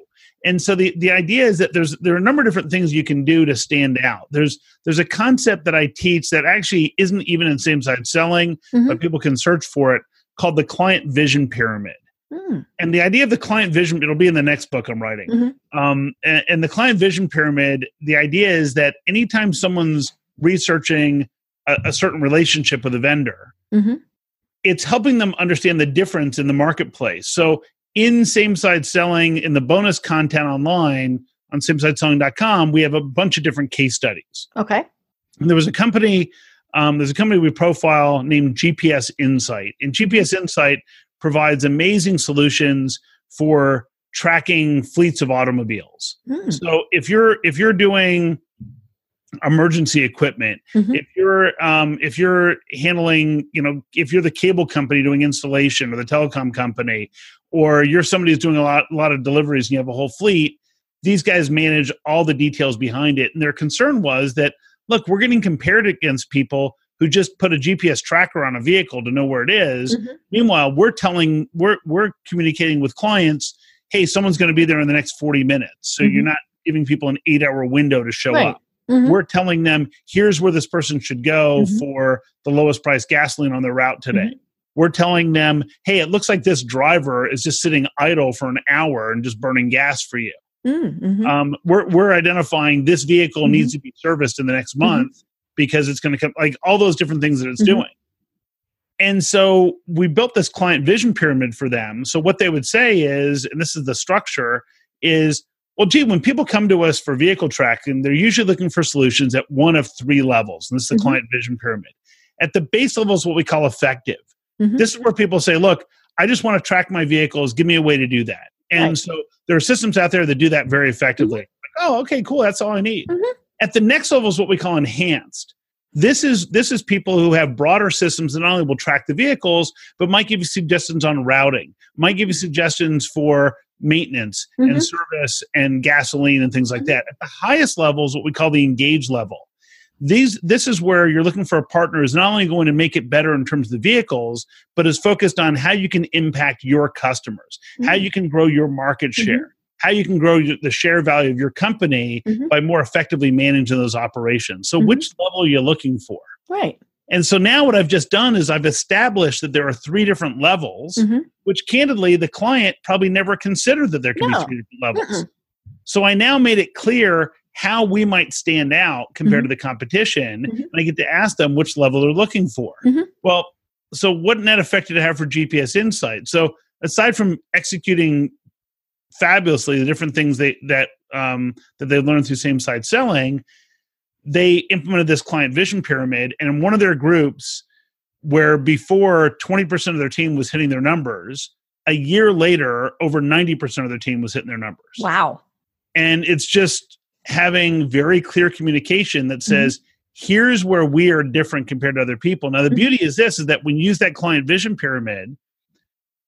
Speaker 2: and so the the idea is that there's there are a number of different things you can do to stand out there's there's a concept that i teach that actually isn't even in same side selling mm-hmm. but people can search for it called the client vision pyramid mm. and the idea of the client vision it'll be in the next book i'm writing mm-hmm. um, and, and the client vision pyramid the idea is that anytime someone's researching a, a certain relationship with a vendor mm-hmm it's helping them understand the difference in the marketplace. So in same side selling in the bonus content online on samesideselling.com we have a bunch of different case studies.
Speaker 1: Okay.
Speaker 2: And there was a company um, there's a company we profile named gps insight. And gps insight provides amazing solutions for tracking fleets of automobiles. Hmm. so if you're if you're doing emergency equipment mm-hmm. if you're um, if you're handling you know if you're the cable company doing installation or the telecom company or you're somebody who's doing a lot, a lot of deliveries and you have a whole fleet these guys manage all the details behind it and their concern was that look we're getting compared against people who just put a gps tracker on a vehicle to know where it is. Mm-hmm. meanwhile we're telling we're we're communicating with clients hey someone's going to be there in the next 40 minutes so mm-hmm. you're not giving people an eight hour window to show right. up Mm-hmm. We're telling them here's where this person should go mm-hmm. for the lowest price gasoline on their route today. Mm-hmm. We're telling them, hey, it looks like this driver is just sitting idle for an hour and just burning gas for you. Mm-hmm. Um, we're, we're identifying this vehicle mm-hmm. needs to be serviced in the next mm-hmm. month because it's going to come, like all those different things that it's doing. And so we built this client vision pyramid for them. So what they would say is, and this is the structure, is well, gee, when people come to us for vehicle tracking, they're usually looking for solutions at one of three levels. And this is the mm-hmm. client vision pyramid. At the base level is what we call effective. Mm-hmm. This is where people say, look, I just want to track my vehicles. Give me a way to do that. And right. so there are systems out there that do that very effectively. Mm-hmm. Like, oh, okay, cool. That's all I need. Mm-hmm. At the next level is what we call enhanced. This is this is people who have broader systems that not only will track the vehicles, but might give you suggestions on routing, might give you suggestions for maintenance mm-hmm. and service and gasoline and things like mm-hmm. that. At the highest level is what we call the engage level. These this is where you're looking for a partner who's not only going to make it better in terms of the vehicles, but is focused on how you can impact your customers, mm-hmm. how you can grow your market mm-hmm. share, how you can grow the share value of your company mm-hmm. by more effectively managing those operations. So, mm-hmm. which level are you looking for?
Speaker 1: Right.
Speaker 2: And so now what I've just done is I've established that there are three different levels, mm-hmm. which candidly the client probably never considered that there could no. be three different levels. Mm-mm. So I now made it clear how we might stand out compared
Speaker 1: Mhm.
Speaker 2: to the competition,
Speaker 1: Mhm.
Speaker 2: and I get to ask them which level they're looking for.
Speaker 1: Mhm.
Speaker 2: Well, so what net effect did it have for GPS Insight? So aside from executing fabulously the different things they that um, that they learned through same side selling, they implemented this client vision pyramid, and in one of their groups, where before twenty percent of their team was hitting their numbers, a year later, over ninety percent of their team was hitting their numbers.
Speaker 1: Wow.
Speaker 2: And it's just having very clear communication that says, here's where we are different compared to other people. Now, the
Speaker 1: Mhm.
Speaker 2: beauty is this is that when you use that client vision pyramid,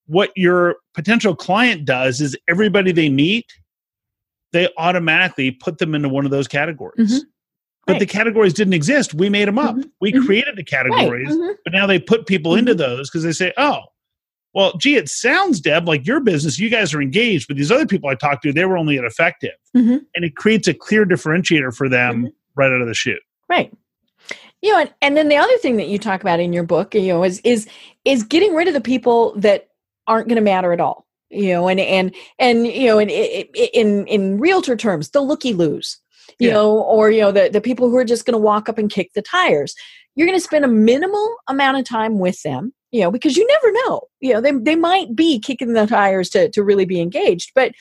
Speaker 2: what your potential client does is everybody they meet, they automatically put them into one of those categories.
Speaker 1: Mhm.
Speaker 2: But
Speaker 1: Right.
Speaker 2: the categories didn't exist. We made them up.
Speaker 1: Mhm.
Speaker 2: We
Speaker 1: Mhm.
Speaker 2: created the
Speaker 1: Right.
Speaker 2: categories,
Speaker 1: Mhm.
Speaker 2: but now they put people into those because they say, oh, well, gee, it sounds, Deb, like your business, you guys are engaged, but these other people I talked to, they were only ineffective.
Speaker 1: Mhm.
Speaker 2: And it creates a clear differentiator for them
Speaker 1: Mm-hmm.
Speaker 2: right out of the chute.
Speaker 1: Right. You know, and, and then the other thing that you talk about in your book, you know, is is is getting rid of the people that aren't going to matter at all. You know, and and and you know, in in in realtor terms, the looky loos. You
Speaker 2: Yeah.
Speaker 1: know, or you know, the the people who are just going to walk up and kick the tires. You're going to spend a minimal amount of time with them. You know, because you never know. You know, they they might be kicking the tires to to really be engaged, but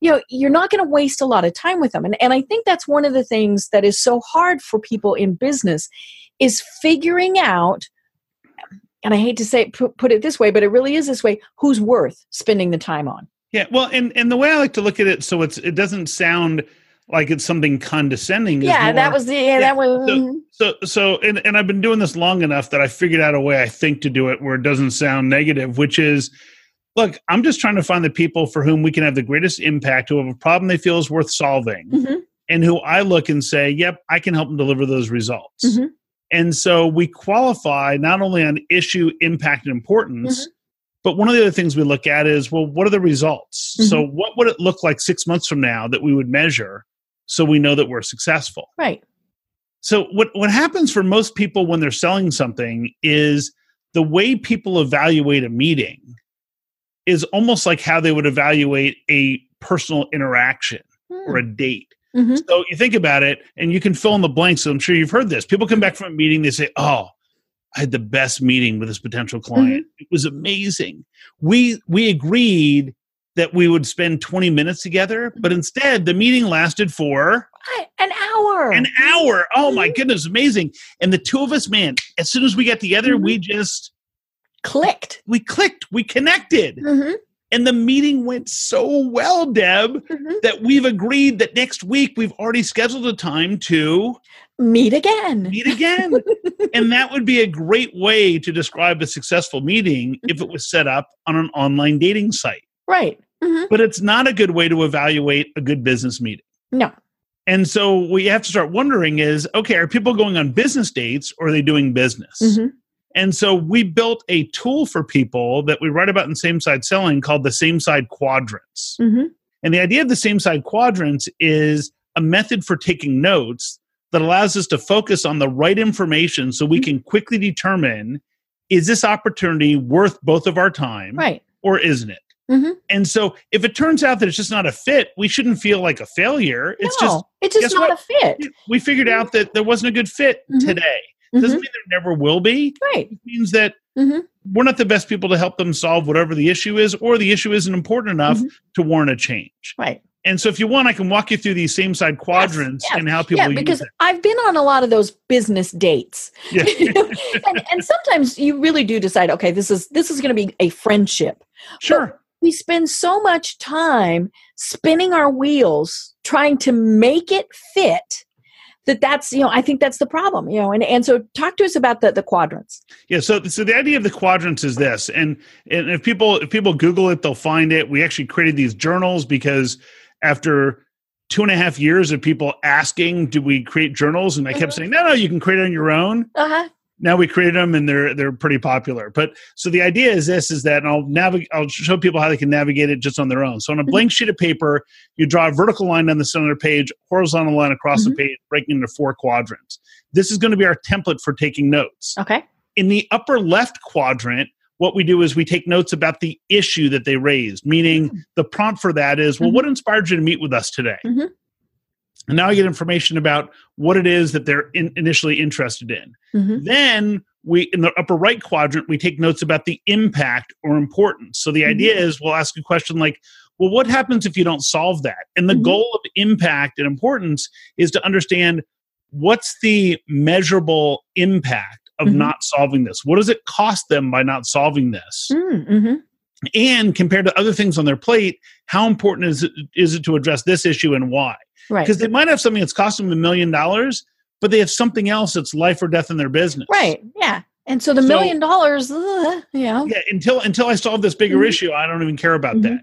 Speaker 1: you know you're not going to waste a lot of time with them and, and i think that's one of the things that is so hard for people in business is figuring out and i hate to say put, put it this way but it really is this way who's worth spending the time on
Speaker 2: Yeah. Well, and, and the way I like to look at it, so it's it doesn't sound like it's something condescending.
Speaker 1: yeah that was the yeah, that was
Speaker 2: so- So, so, and, and I've been doing this long enough that I figured out a way I think to do it where it doesn't sound negative, which is, look, I'm just trying to find the people for whom we can have the greatest impact, who have a problem they feel is worth solving,
Speaker 1: Mhm.
Speaker 2: and who I look and say, yep, I can help them deliver those results.
Speaker 1: Mhm.
Speaker 2: And so we qualify not only on issue, impact, and importance.
Speaker 1: Mhm.
Speaker 2: But one of the other things we look at is, well, what are the results?
Speaker 1: Mm-hmm.
Speaker 2: So, what would it look like six months from now that we would measure so we know that we're successful?
Speaker 1: right
Speaker 2: So what what happens for most people when they're selling something is the way people evaluate a meeting is almost like how they would evaluate a personal interaction or a date.
Speaker 1: Mhm.
Speaker 2: So you think about it and you can fill in the blanks. So I'm sure you've heard this. People come back from a meeting, they say, "Oh, I had the best meeting with this potential client. It was amazing. We we agreed that we would spend 20 minutes together, but instead the meeting lasted for
Speaker 1: an hour
Speaker 2: an hour. Oh my
Speaker 1: Mhm.
Speaker 2: goodness, amazing. And the two of us, man, as soon as we got together,
Speaker 1: Mhm.
Speaker 2: we just
Speaker 1: clicked
Speaker 2: we clicked, we connected.
Speaker 1: Mhm.
Speaker 2: And the meeting went so well, Deb,
Speaker 1: Mhm.
Speaker 2: that we've agreed that next week we've already scheduled a time to
Speaker 1: meet again
Speaker 2: meet again. and that would be a great way to describe a successful meeting if it was set up on an online dating site.
Speaker 1: Right Mhm.
Speaker 2: But it's not a good way to evaluate a good business meeting.
Speaker 1: no
Speaker 2: And so what you have to start wondering is okay, are people going on business dates or are they doing business?
Speaker 1: Mhm.
Speaker 2: And so we built a tool for people that we write about in same side selling called the same side quadrants.
Speaker 1: Mhm.
Speaker 2: And the idea of the same side quadrants is a method for taking notes that allows us to focus on the right information so we can quickly determine is this opportunity worth both of our time
Speaker 1: right
Speaker 2: or isn't it?
Speaker 1: Mhm.
Speaker 2: And so if it turns out that it's just not a fit, we shouldn't feel like a failure. It's
Speaker 1: no,
Speaker 2: just
Speaker 1: it's just not
Speaker 2: what?
Speaker 1: a fit
Speaker 2: we figured out that there wasn't a good fit
Speaker 1: Mhm.
Speaker 2: today. Doesn't mean there never will be.
Speaker 1: right
Speaker 2: It means that
Speaker 1: Mhm.
Speaker 2: we're not the best people to help them solve whatever the issue is, or the issue isn't important enough
Speaker 1: Mhm.
Speaker 2: to warrant a change.
Speaker 1: right
Speaker 2: And so, if you want, I can walk you through these same side quadrants
Speaker 1: yes.
Speaker 2: and how people
Speaker 1: yeah
Speaker 2: use
Speaker 1: because i've been on a lot of those business dates
Speaker 2: Yeah.
Speaker 1: and, and sometimes you really do decide okay this is this is going to be a friendship
Speaker 2: sure.
Speaker 1: We spend so much time spinning our wheels trying to make it fit that that's you know i think that's the problem you know and, and so talk to us about the, the quadrants
Speaker 2: Yeah. So, so the idea of the quadrants is this, and and if people if people Google it, they'll find it. We actually created these journals because after two and a half years of people asking, "Do we create journals?" and I kept
Speaker 1: Mhm.
Speaker 2: saying, "No, no, you can create it on your own."
Speaker 1: uh-huh
Speaker 2: now we created them and they're they're pretty popular but so the idea is this is that and i'll navigate i'll show people how they can navigate it just on their own so on a blank sheet of paper you draw a vertical line down the center of the page horizontal line across
Speaker 1: Mhm.
Speaker 2: the page breaking into four quadrants this is going to be our template for taking notes
Speaker 1: okay
Speaker 2: in the upper left quadrant what we do is we take notes about the issue that they raised, meaning
Speaker 1: Mm.
Speaker 2: the prompt for that is, well,
Speaker 1: Mhm.
Speaker 2: what inspired you to meet with us today? And now I get information about what it is that they're in, initially interested in.
Speaker 1: Mhm.
Speaker 2: Then we, in the upper right quadrant, we take notes about the impact or importance. So the idea is we'll ask a question like, well, what happens if you don't solve that? And the
Speaker 1: Mhm.
Speaker 2: goal of impact and importance is to understand what's the measurable impact of
Speaker 1: Mhm.
Speaker 2: not solving this? What does it cost them by not solving this?
Speaker 1: Mm, mhm.
Speaker 2: And compared to other things on their plate, how important is it, is it to address this issue and why?
Speaker 1: Right.
Speaker 2: Because they might have something that's costing them a million dollars, but they have something else that's life or death in their business.
Speaker 1: Right. Yeah. And so the
Speaker 2: So-
Speaker 1: million dollars, you know.
Speaker 2: Yeah, until until I solve this bigger
Speaker 1: Mhm.
Speaker 2: issue, I don't even care about
Speaker 1: Mhm.
Speaker 2: that.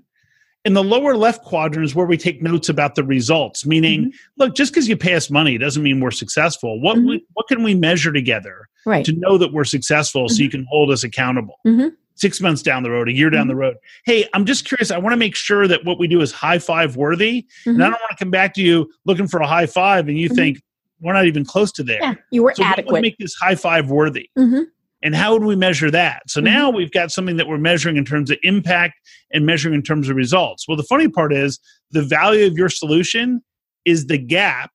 Speaker 2: In the lower left quadrant is where we take notes about the results. Meaning,
Speaker 1: Mhm.
Speaker 2: look, just because you pay us money doesn't mean we're successful. What
Speaker 1: Mhm.
Speaker 2: we, what can we measure together
Speaker 1: Right.
Speaker 2: to know that we're successful, so you can hold us accountable? Six months down the road, a year down the road. Hey, I'm just curious. I want to make sure that what we do is high five worthy, and I
Speaker 1: Mhm.
Speaker 2: don't want to come back to you looking for a high five, and you
Speaker 1: Mhm.
Speaker 2: think we're not even close to there.
Speaker 1: Yeah. You were
Speaker 2: So what would
Speaker 1: adequate.
Speaker 2: make this high five worthy?
Speaker 1: Mhm.
Speaker 2: And how would we measure that? So
Speaker 1: Mhm.
Speaker 2: now we've got something that we're measuring in terms of impact and measuring in terms of results. Well, the funny part is the value of your solution is the gap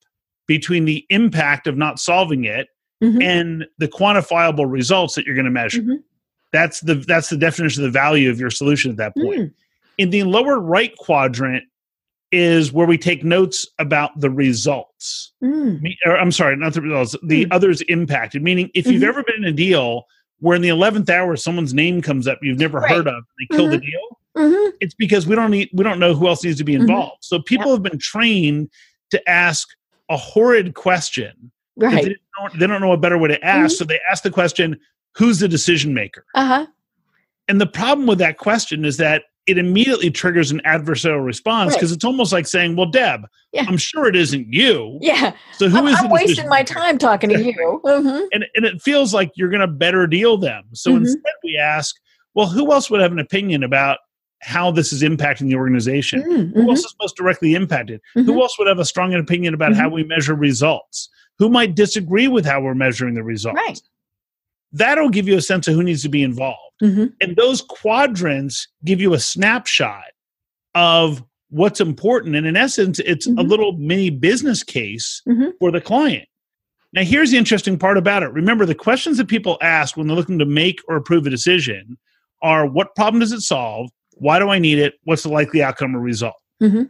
Speaker 2: between the impact of not solving it and the quantifiable results that you're going to measure. That's the that's the definition of the value of your solution at that point.
Speaker 1: Mm.
Speaker 2: In the lower right quadrant is where we take notes about the results.
Speaker 1: Mm.
Speaker 2: Me- or I'm sorry, not the results, the
Speaker 1: Hmm.
Speaker 2: others impacted. Meaning, if you've
Speaker 1: Mhm.
Speaker 2: ever been in a deal where in the 11th hour someone's name comes up you've never
Speaker 1: Right.
Speaker 2: heard of, and they kill the deal,
Speaker 1: Mhm.
Speaker 2: it's because we don't need we don't know who else needs to be
Speaker 1: Mhm.
Speaker 2: involved. So people have been trained to ask a horrid question. 'cause They,
Speaker 1: Right.
Speaker 2: don't, they don't know a better way to ask,
Speaker 1: Mhm.
Speaker 2: so they ask the question, "Who's the decision maker?"
Speaker 1: Uh huh.
Speaker 2: And the problem with that question is that it immediately triggers an adversarial response
Speaker 1: Right.
Speaker 2: because it's almost like saying, "Well, Deb,
Speaker 1: Yeah.
Speaker 2: I'm sure it isn't you.
Speaker 1: Yeah.
Speaker 2: So who
Speaker 1: I'm,
Speaker 2: is
Speaker 1: I'm wasting my time talking to you. Mhm.
Speaker 2: and, and it feels like you're going to better deal them. So
Speaker 1: Mhm.
Speaker 2: instead, we ask, well, who else would have an opinion about how this is impacting the organization?
Speaker 1: Mm,
Speaker 2: Who
Speaker 1: mhm,
Speaker 2: else is most directly impacted? Who else would have a strong opinion about how we measure results? Who might disagree with how we're measuring the results?
Speaker 1: Right.
Speaker 2: That'll give you a sense of who needs to be involved.
Speaker 1: Mhm.
Speaker 2: And those quadrants give you a snapshot of what's important. And in essence, it's a
Speaker 1: Mhm.
Speaker 2: little mini business case
Speaker 1: Mhm.
Speaker 2: for the client. Now, here's the interesting part about it. Remember, the questions that people ask when they're looking to make or approve a decision are what problem does it solve? Why do I need it? What's the likely outcome or result?
Speaker 1: Mhm.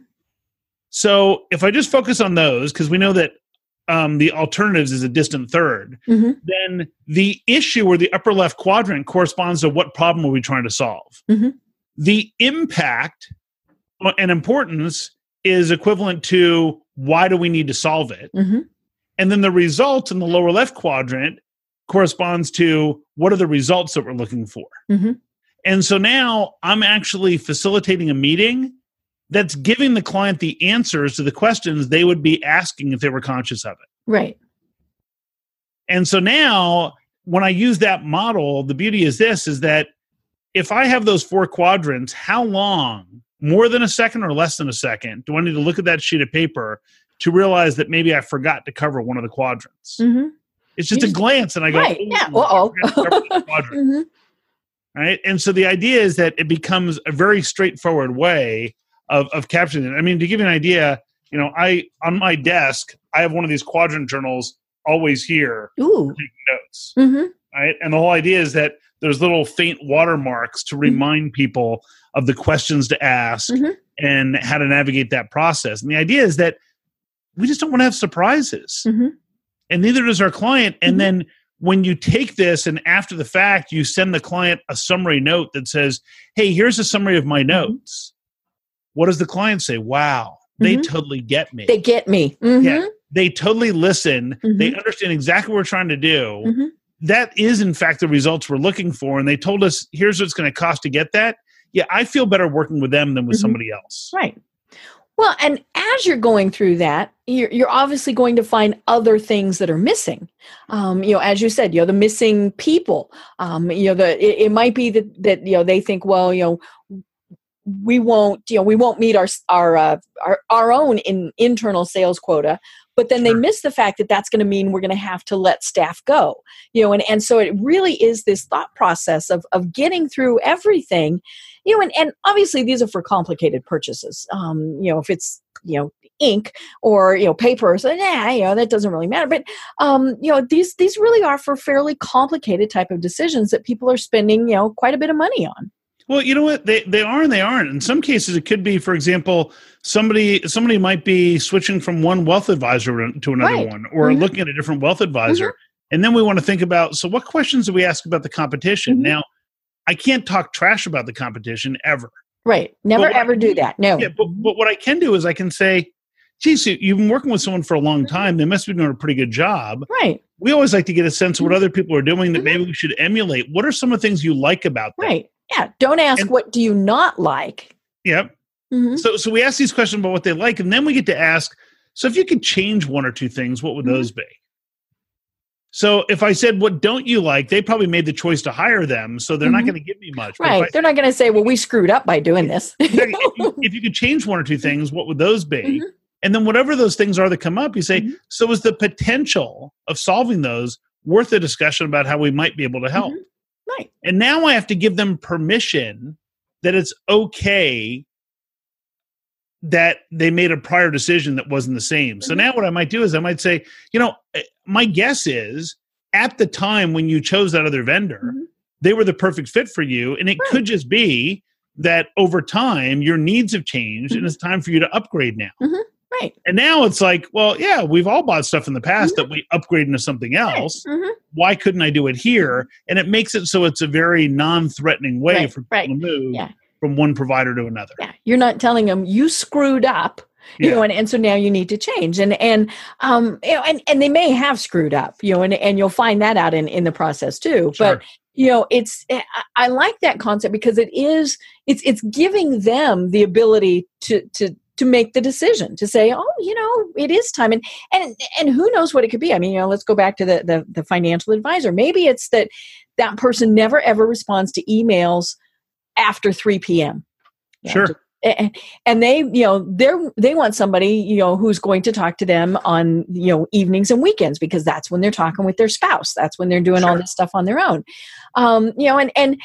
Speaker 2: So, if I just focus on those, because we know that um, the alternatives is a distant third,
Speaker 1: Mhm.
Speaker 2: then the issue or the upper left quadrant corresponds to what problem are we trying to solve.
Speaker 1: Mhm.
Speaker 2: The impact and importance is equivalent to why do we need to solve it?
Speaker 1: Mhm.
Speaker 2: And then the result in the lower left quadrant corresponds to what are the results that we're looking for.
Speaker 1: Mhm.
Speaker 2: And so now I'm actually facilitating a meeting that's giving the client the answers to the questions they would be asking if they were conscious of it.
Speaker 1: Right.
Speaker 2: And so now when I use that model, the beauty is this is that if I have those four quadrants, how long, more than a second or less than a second, do I need to look at that sheet of paper to realize that maybe I forgot to cover one of the quadrants?
Speaker 1: Mhm.
Speaker 2: It's just
Speaker 1: You
Speaker 2: a
Speaker 1: just-
Speaker 2: glance and I go,
Speaker 1: Right.
Speaker 2: "Ooh,
Speaker 1: Yeah.
Speaker 2: I
Speaker 1: Uh-oh.
Speaker 2: forgot to cover this quadrant."
Speaker 1: Mhm.
Speaker 2: right? And so the idea is that it becomes a very straightforward way of, of capturing it. I mean, to give you an idea, you know, I on my desk, I have one of these quadrant journals always here
Speaker 1: Ooh.
Speaker 2: taking notes,
Speaker 1: Mhm.
Speaker 2: right? And the whole idea is that there's little faint watermarks to remind people of the questions to ask
Speaker 1: Mhm.
Speaker 2: and how to navigate that process. And the idea is that we just don't want to have surprises
Speaker 1: Mhm.
Speaker 2: and neither does our client. And
Speaker 1: Mhm.
Speaker 2: then when you take this and after the fact, you send the client a summary note that says, Hey, here's a summary of my
Speaker 1: Mm-hmm.
Speaker 2: notes. What does the client say? Wow, they
Speaker 1: Mhm.
Speaker 2: totally get me.
Speaker 1: They get me. Mhm.
Speaker 2: Yeah. They totally listen. They
Speaker 1: Mhm.
Speaker 2: understand exactly what we're trying to do.
Speaker 1: Mhm.
Speaker 2: That is, in fact, the results we're looking for. And they told us, here's what it's going to cost to get that. Yeah, I feel better working with them than with
Speaker 1: Mhm.
Speaker 2: somebody else.
Speaker 1: Right. Well, and as you're going through that, you're, you're obviously going to find other things that are missing. Um, you know, as you said, you know, the missing people. Um, you know, the it, it might be that that you know they think, well, you know, we won't, you know, we won't meet our our uh, our, our own in, internal sales quota, but then
Speaker 2: Sure.
Speaker 1: they miss the fact that that's going to mean we're going to have to let staff go you know and, and so it really is this thought process of of getting through everything you know and, and obviously these are for complicated purchases um you know if it's you know ink or you know paper so yeah you know that doesn't really matter but um you know these these really are for fairly complicated type of decisions that people are spending you know quite a bit of money on
Speaker 2: Well, you know what? They they are and they aren't. In some cases, it could be, for example, somebody somebody might be switching from one wealth advisor to another
Speaker 1: Right.
Speaker 2: one, or
Speaker 1: Mhm.
Speaker 2: looking at a different wealth advisor. And then we want to think about so what questions do we ask about the competition?
Speaker 1: Mhm.
Speaker 2: Now, I can't talk trash about the competition ever.
Speaker 1: right never
Speaker 2: what I
Speaker 1: ever do that no
Speaker 2: Yeah, but, but what I can do is I can say, geez, you- you've been working with someone for a long time. They must be doing a pretty good job.
Speaker 1: right
Speaker 2: We always like to get a sense of what
Speaker 1: Mhm.
Speaker 2: other people are doing that
Speaker 1: Mhm.
Speaker 2: maybe we should emulate. What are some of the things you like about them?
Speaker 1: right yeah don't ask
Speaker 2: And-
Speaker 1: what do you not like
Speaker 2: Yep.
Speaker 1: Mhm.
Speaker 2: So so we ask these questions about what they like, and then we get to ask. So if you could change one or two things, what would
Speaker 1: Mhm.
Speaker 2: those be? So if I said, "What don't you like?" They probably made the choice to hire them, so they're not
Speaker 1: Mhm.
Speaker 2: going to give me much.
Speaker 1: Right
Speaker 2: I-
Speaker 1: they're not going to say well we screwed up by doing this
Speaker 2: if, you, if you could change one or two things, what would those be?
Speaker 1: Mhm.
Speaker 2: And then whatever those things are that come up, you say,
Speaker 1: Mhm.
Speaker 2: "So is the potential of solving those worth a discussion about how we might be able to help?"
Speaker 1: Right
Speaker 2: And now I have to give them permission that it's okay that they made a prior decision that wasn't the same. So
Speaker 1: Mhm.
Speaker 2: now what I might do is I might say, you know, eh, my guess is at the time when you chose that other vendor,
Speaker 1: Mhm.
Speaker 2: they were the perfect fit for you. And it
Speaker 1: Right.
Speaker 2: could just be that over time your needs have changed and
Speaker 1: Mhm.
Speaker 2: it's time for you to upgrade now.
Speaker 1: Right
Speaker 2: And now it's like, well, yeah, we've all bought stuff in the past that we upgrade into something else
Speaker 1: Mhm.
Speaker 2: why couldn't I do it here? And it makes it so it's a very non-threatening way
Speaker 1: Right,
Speaker 2: for people
Speaker 1: right.
Speaker 2: to move
Speaker 1: Yeah.
Speaker 2: from one provider to another.
Speaker 1: yeah you're not telling them you screwed up you
Speaker 2: Yeah.
Speaker 1: know and, and so now you need to change and and um you know and and they may have screwed up you know and and you'll find that out in in the process too
Speaker 2: Sure.
Speaker 1: but you know it's I, I like that concept because it is it's it's giving them the ability to to to make the decision to say oh you know it is time and and and who knows what it could be. I mean you know let's go back to the the, the financial advisor. Maybe it's that that person never ever responds to emails after 3 p.m know,
Speaker 2: Sure.
Speaker 1: just- and they you know they're they want somebody you know who's going to talk to them on you know evenings and weekends because that's when they're talking with their spouse. That's when they're doing all this stuff on their own. Um you know and and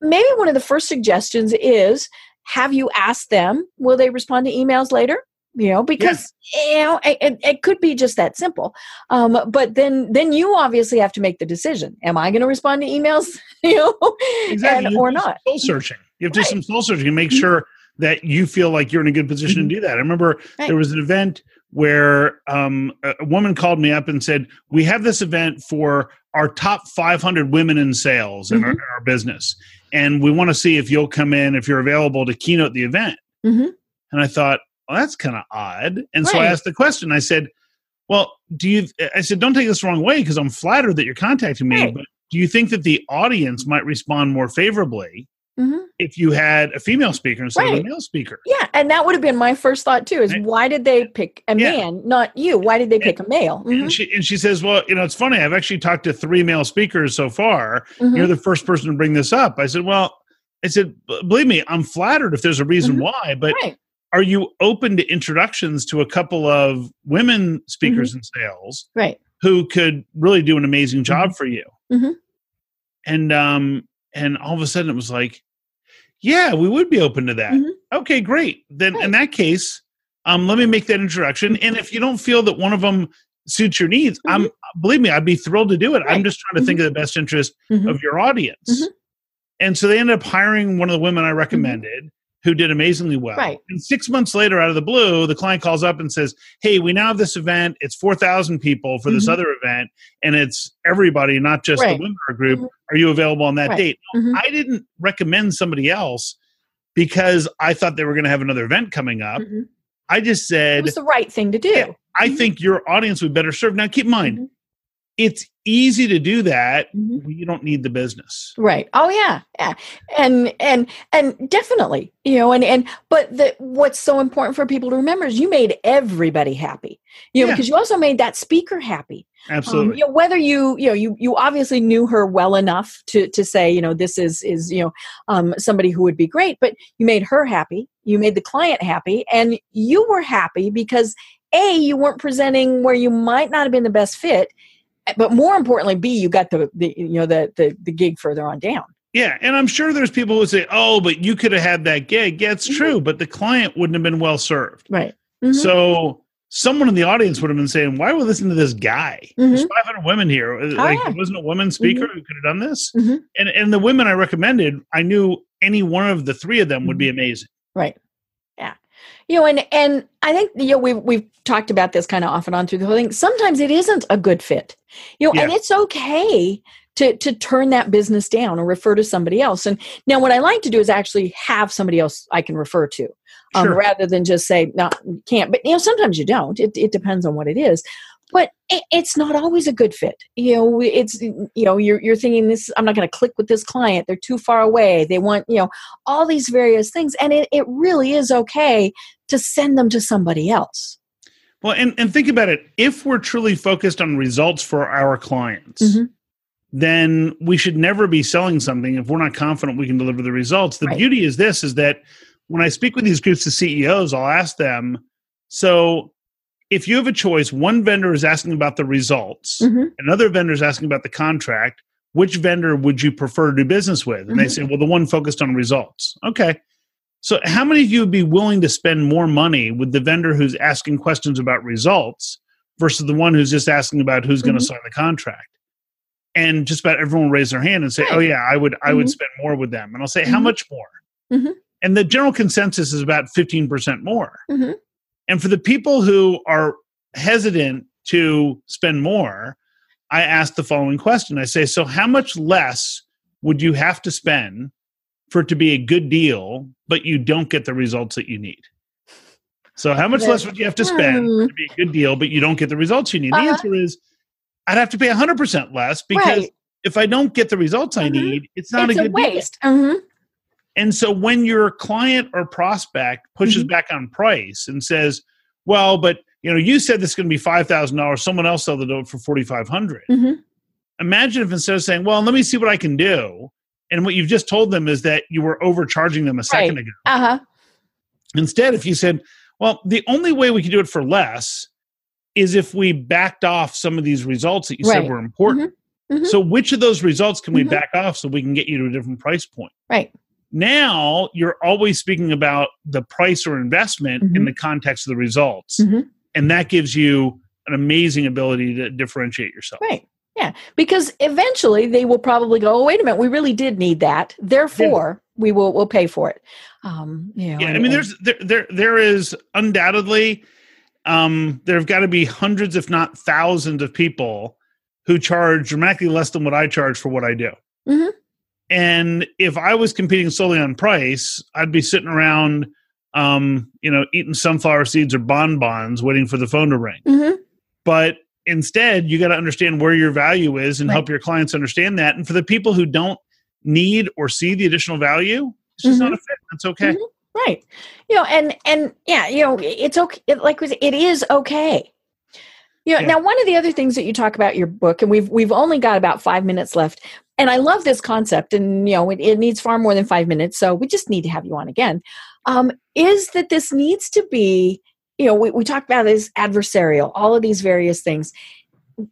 Speaker 1: maybe one of the first suggestions is have you asked them? Will they respond to emails later? You know because you know it, it- could be just that simple. Um, but then then you obviously have to make the decision. Am i going to respond to emails? You know?
Speaker 2: Exactly.
Speaker 1: and,
Speaker 2: You
Speaker 1: or not.
Speaker 2: Soul searching. You have to do some soul searching and make
Speaker 1: Mhm.
Speaker 2: sure that you feel like you're in a good position to do that. I remember
Speaker 1: Right.
Speaker 2: there was an event where um, a woman called me up and said, "We have this event for our top 500 women in sales in, our, in our business, and we want to see if you'll come in if you're available to keynote the event."
Speaker 1: Mhm.
Speaker 2: And I thought, well, that's kind of odd. And so I asked the question. I said, "Well, do you?" I said, "Don't take this the wrong way because I'm flattered that you're contacting me,
Speaker 1: Right.
Speaker 2: but do you think that the audience might respond more favorably
Speaker 1: Mhm.
Speaker 2: if you had a female speaker instead of a male speaker?"
Speaker 1: Yeah, and that would have been my first thought too. Is
Speaker 2: Right.
Speaker 1: why did they pick a
Speaker 2: Yeah.
Speaker 1: man, not you? Why did they pick a male? Mhm,
Speaker 2: And she and she says, "Well, you know, it's funny. I've actually talked to three male speakers so far.
Speaker 1: mhm.
Speaker 2: You're the first person to bring this up." I said, "Well." I said, believe me, I'm flattered if there's a reason
Speaker 1: Mhm.
Speaker 2: why, but
Speaker 1: right.
Speaker 2: are you open to introductions to a couple of women speakers
Speaker 1: Mm-hmm.
Speaker 2: in sales
Speaker 1: Right.
Speaker 2: who could really do an amazing job for you. And um and all of a sudden it was like, yeah, we would be open to that.
Speaker 1: Mhm.
Speaker 2: Okay, great. Then in that case, um let me make that introduction. And if you don't feel that one of them suits your needs, I'm believe me, I'd be thrilled to do it. I'm
Speaker 1: Mm-hmm.
Speaker 2: Just trying to think of the best interest
Speaker 1: Mhm.
Speaker 2: of your audience.
Speaker 1: Mhm.
Speaker 2: And so they ended up hiring one of the women I recommended who did amazingly well.
Speaker 1: Mm-hmm. Right.
Speaker 2: And six months later, out of the blue, the client calls up and says, Hey, we now have this event. It's 4,000 people for this
Speaker 1: Mhm.
Speaker 2: other event, and it's everybody, not just
Speaker 1: Right.
Speaker 2: the webinar group.
Speaker 1: Mhm.
Speaker 2: Are you available on that
Speaker 1: Right.
Speaker 2: date?
Speaker 1: Mhm.
Speaker 2: I didn't recommend somebody else because I thought they were going to have another event coming up.
Speaker 1: Mhm.
Speaker 2: I just said, It
Speaker 1: was the right thing to do.
Speaker 2: Yeah. I
Speaker 1: Mhm.
Speaker 2: think your audience would better serve. Now, keep in mind,
Speaker 1: Mhm.
Speaker 2: It's easy to do that.
Speaker 1: Mhm.
Speaker 2: You don't need the business.
Speaker 1: Right. Oh yeah. Yeah. And and and definitely, you know, and and but the what's so important for people to remember is you made everybody happy. You know,
Speaker 2: Yeah.
Speaker 1: because you also made that speaker happy. Um,
Speaker 2: Absolutely.
Speaker 1: you know, whether you you know you you obviously knew her well enough to to say you know this is is you know um, somebody who would be great, but you made her happy, you made the client happy, and you were happy because a you weren't presenting where you might not have been the best fit but more importantly b you got the, the you know the, the the gig further on down
Speaker 2: yeah, and I'm sure there's people who say, "Oh, but you could have had that gig." Yeah, it's
Speaker 1: Mhm.
Speaker 2: true, but the client wouldn't have been well served.
Speaker 1: right Mhm.
Speaker 2: So someone in the audience would have been saying, "Why would we listen to this guy?" There's 500 women here. Uh, like,
Speaker 1: Mm-hmm. yeah.
Speaker 2: wasn't a woman speaker who could have done this.
Speaker 1: Mhm.
Speaker 2: And and the women I recommended, I knew any one of the three of them would
Speaker 1: Mm-hmm.
Speaker 2: be amazing.
Speaker 1: Right. Yeah. You know, and and I think you know we've we've talked about this kind of off and on through the whole thing. Sometimes it isn't a good fit. You know, and it's okay to to turn that business down or refer to somebody else. And now what I like to do is actually have somebody else I can refer to. Um,
Speaker 2: Sure.
Speaker 1: rather than just say no you can't but you know sometimes you don't it, it depends on what it is but it, it's not always a good fit you know it's you know you're, you're thinking this i'm not going to click with this client they're too far away they want you know all these various things and it, it really is okay to send them to somebody else
Speaker 2: Well, and and think about it. If we're truly focused on results for our clients,
Speaker 1: Mhm.
Speaker 2: then we should never be selling something if we're not confident we can deliver the results. The
Speaker 1: Right.
Speaker 2: beauty is this: is that when I speak with these groups of CEOs, I'll ask them, so if you have a choice, one vendor is asking about the results,
Speaker 1: Mhm.
Speaker 2: another vendor is asking about the contract. Which vendor would you prefer to do business with? And they
Speaker 1: Mhm.
Speaker 2: say, well, the one focused on results. Okay. So, how many of you would be willing to spend more money with the vendor who's asking questions about results versus the one who's just asking about who's going to sign the contract? And just about everyone will raise their hand and say, "Oh yeah, I would, I would
Speaker 1: Mhm.
Speaker 2: spend more with them." And I'll say, "How
Speaker 1: Mhm.
Speaker 2: much more?"
Speaker 1: Mhm.
Speaker 2: And the general consensus is about fifteen percent more. And for the people who are hesitant to spend more, I ask the following question: I say, "So how much less would you have to spend for it to be a good deal, but you don't get the results that you need. So, how much less would you have to spend
Speaker 1: Hmm.
Speaker 2: to be a good deal, but you don't get the results you need? The
Speaker 1: Uh-huh.
Speaker 2: answer is I'd have to pay 100% less because
Speaker 1: Right.
Speaker 2: if I don't get the results I
Speaker 1: Mhm.
Speaker 2: need, it's not
Speaker 1: it's
Speaker 2: a
Speaker 1: a
Speaker 2: good deal.
Speaker 1: waste Mhm.
Speaker 2: And so when your client or prospect pushes
Speaker 1: Mhm.
Speaker 2: back on price and says, "Well, but you know, you said this is going to be five thousand dollars. Someone else sold it for forty five hundred.
Speaker 1: Mhm.
Speaker 2: Imagine if instead of saying, "Well, let me see what I can do," and what you've just told them is that you were overcharging them a second
Speaker 1: Right.
Speaker 2: ago.
Speaker 1: uh-huh
Speaker 2: Instead, if you said, "Well, the only way we can do it for less is if we backed off some of these results that you said were important."
Speaker 1: Mhm.
Speaker 2: So, which of those results can we
Speaker 1: Mhm.
Speaker 2: back off so we can get you to a different price point?
Speaker 1: right
Speaker 2: now you're always speaking about the price or investment in
Speaker 1: Mhm.
Speaker 2: the context of the results
Speaker 1: Mhm.
Speaker 2: and that gives you an amazing ability to differentiate yourself
Speaker 1: Right. Yeah. Because eventually they will probably go, oh, wait a minute, we really did need that. Therefore, we will we'll pay for it. Um, you know,
Speaker 2: yeah i mean there's there there, there is undoubtedly um there have got to be hundreds if not thousands of people who charge dramatically less than what i charge for what i do
Speaker 1: Mhm.
Speaker 2: And if i was competing solely on price i'd be sitting around um you know eating sunflower seeds or bonbons waiting for the phone to ring
Speaker 1: Mhm.
Speaker 2: but instead you got to understand where your value is and
Speaker 1: Right.
Speaker 2: help your clients understand that and for the people who don't need or see the additional value it's just not
Speaker 1: Mhm.
Speaker 2: a fit that's okay
Speaker 1: Mhm. Right. You know, and and yeah, you know, it's okay. It, like it is okay. You know,
Speaker 2: Yeah.
Speaker 1: now one of the other things that you talk about your book, and we've we've only got about five minutes left, and I love this concept, and you know, it, it needs far more than five minutes, so we just need to have you on again. Um, is that this needs to be, you know, we, we talked about this adversarial, all of these various things.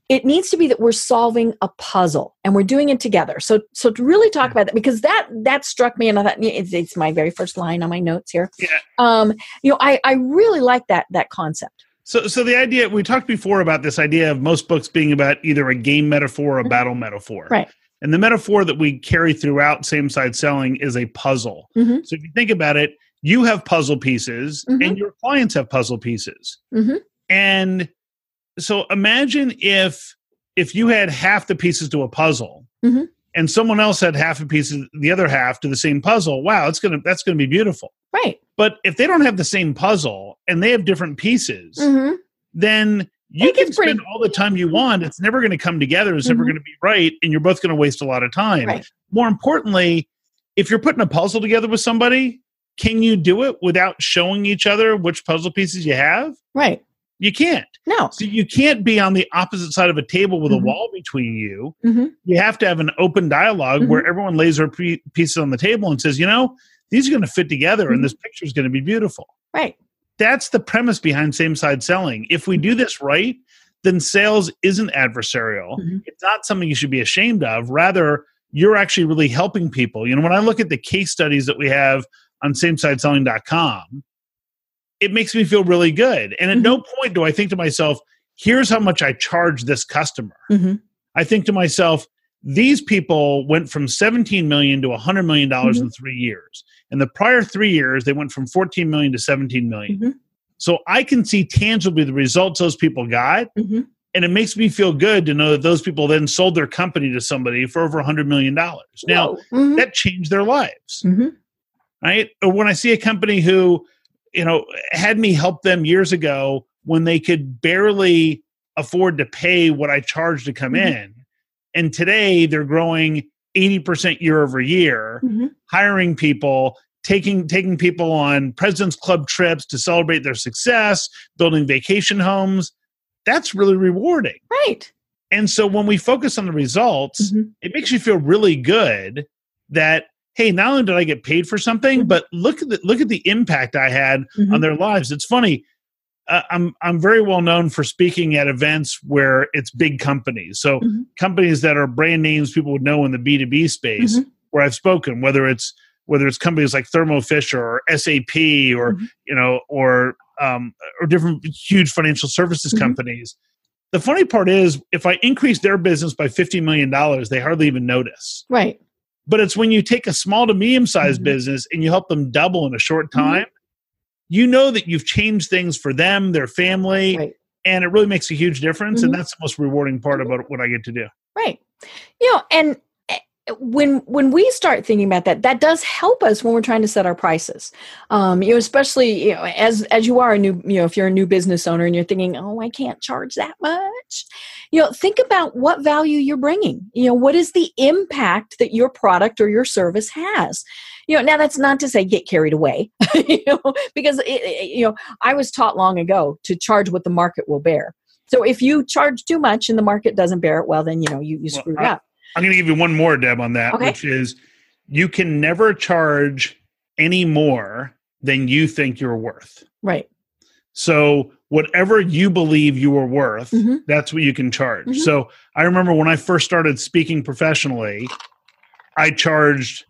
Speaker 1: It needs to be that we're solving a puzzle and we're doing it together. So, so to really talk about that, because that that struck me, and I thought it's, it's my very first line on my notes here.
Speaker 2: Yeah.
Speaker 1: Um, you know, I I really like that that concept.
Speaker 2: So, so the idea we talked before about this idea of most books being about either a game metaphor or a
Speaker 1: Mhm.
Speaker 2: battle metaphor,
Speaker 1: Right.
Speaker 2: And the metaphor that we carry throughout same side selling is a puzzle.
Speaker 1: Mhm.
Speaker 2: So, if you think about it, you have puzzle pieces,
Speaker 1: Mhm.
Speaker 2: and your clients have puzzle pieces,
Speaker 1: Mhm.
Speaker 2: and so imagine if if you had half the pieces to a puzzle. And someone else had half a piece, of the other half to the same puzzle. Wow, it's gonna that's gonna be beautiful.
Speaker 1: Right.
Speaker 2: But if they don't have the same puzzle and they have different pieces,
Speaker 1: hmm
Speaker 2: then you can
Speaker 1: gets pretty-
Speaker 2: spend all the time you want. It's never going to come together. It's never
Speaker 1: Mhm.
Speaker 2: going to be right. And you're both going to waste a lot of time.
Speaker 1: Right.
Speaker 2: More importantly, if you're putting a puzzle together with somebody, can you do it without showing each other which puzzle pieces you have?
Speaker 1: Right.
Speaker 2: You can't.
Speaker 1: No.
Speaker 2: So you can't be on the opposite side of a table with
Speaker 1: Mhm.
Speaker 2: a wall between you.
Speaker 1: Mhm.
Speaker 2: You have to have an open dialog
Speaker 1: Mm-hmm.
Speaker 2: where everyone lays their pre- pieces on the table and says, you know, these are going to fit together and this picture is going to be beautiful.
Speaker 1: Right.
Speaker 2: that's the premise behind same side selling. If we do this right, then sales isn't adversarial.
Speaker 1: Mhm.
Speaker 2: It's not something you should be ashamed of. Rather, you're actually really helping people. You know, when I look at the case studies that we have on samesideselling.com, it makes me feel really good. And at no point do I think to myself, here's how much I charge this customer.
Speaker 1: Mhm.
Speaker 2: I think to myself, these people went from 17 million to 100 million dollars in 3 years. In the prior 3 years, they went from 14 million to 17 million.
Speaker 1: Mhm.
Speaker 2: So I can see tangibly the results those people got
Speaker 1: Mhm.
Speaker 2: and it makes me feel good to know that those people then sold their company to somebody for over 100 million dollars. Now.
Speaker 1: Mhm.
Speaker 2: that changed their lives right? Or when I see a company who, you know, had me help them years ago when they could barely afford to pay what I charged to come
Speaker 1: Mhm.
Speaker 2: in, and today they're growing 80% year over year,
Speaker 1: Mhm.
Speaker 2: hiring people, taking taking people on President's Club trips to celebrate their success, building vacation homes. That's really rewarding.
Speaker 1: Right.
Speaker 2: And so when we focus on the results,
Speaker 1: Mhm.
Speaker 2: it makes you feel really good that hey, not only did I get paid for something,
Speaker 1: Mhm.
Speaker 2: but look at the look at the impact I had
Speaker 1: Mhm.
Speaker 2: on their lives. It's funny. Uh, I'm I'm very well known for speaking at events where it's big companies. So
Speaker 1: Mhm.
Speaker 2: companies that are brand names people would know in the B2B space
Speaker 1: Mhm.
Speaker 2: where I've spoken, whether it's whether it's companies like Thermo Fisher or SAP or
Speaker 1: Mhm.
Speaker 2: you know or um, or different huge financial services
Speaker 1: Mhm.
Speaker 2: companies. The funny part is, if I increase their business by fifty million dollars, they hardly even notice.
Speaker 1: Right.
Speaker 2: But it's when you take a small to medium sized
Speaker 1: Mhm.
Speaker 2: business and you help them double in a short
Speaker 1: Mhm.
Speaker 2: time, you know that you've changed things for them, their family,
Speaker 1: Right.
Speaker 2: and it really makes a huge difference. And
Speaker 1: Mhm.
Speaker 2: that's the most rewarding part about what I get to do.
Speaker 1: Right. You know, and when when we start thinking about that, that does help us when we're trying to set our prices. Um, you know, especially you know, as as you are a new, you know, if you're a new business owner and you're thinking, oh, I can't charge that much. You know, think about what value you're bringing. You know, what is the impact that your product or your service has? You know, now that's not to say get carried away. you know, because it, it- you know, I was taught long ago to charge what the market will bear. So if you charge too much and the market doesn't bear it, well, then you know you you
Speaker 2: Well,
Speaker 1: screwed
Speaker 2: I-
Speaker 1: up.
Speaker 2: I'm going to give you one more, Deb, on that,
Speaker 1: Okay.
Speaker 2: which is you can never charge any more than you think you're worth.
Speaker 1: Right.
Speaker 2: So whatever you believe you are worth,
Speaker 1: Mhm.
Speaker 2: that's what you can charge.
Speaker 1: Mhm.
Speaker 2: So I remember when I first started speaking professionally, I charged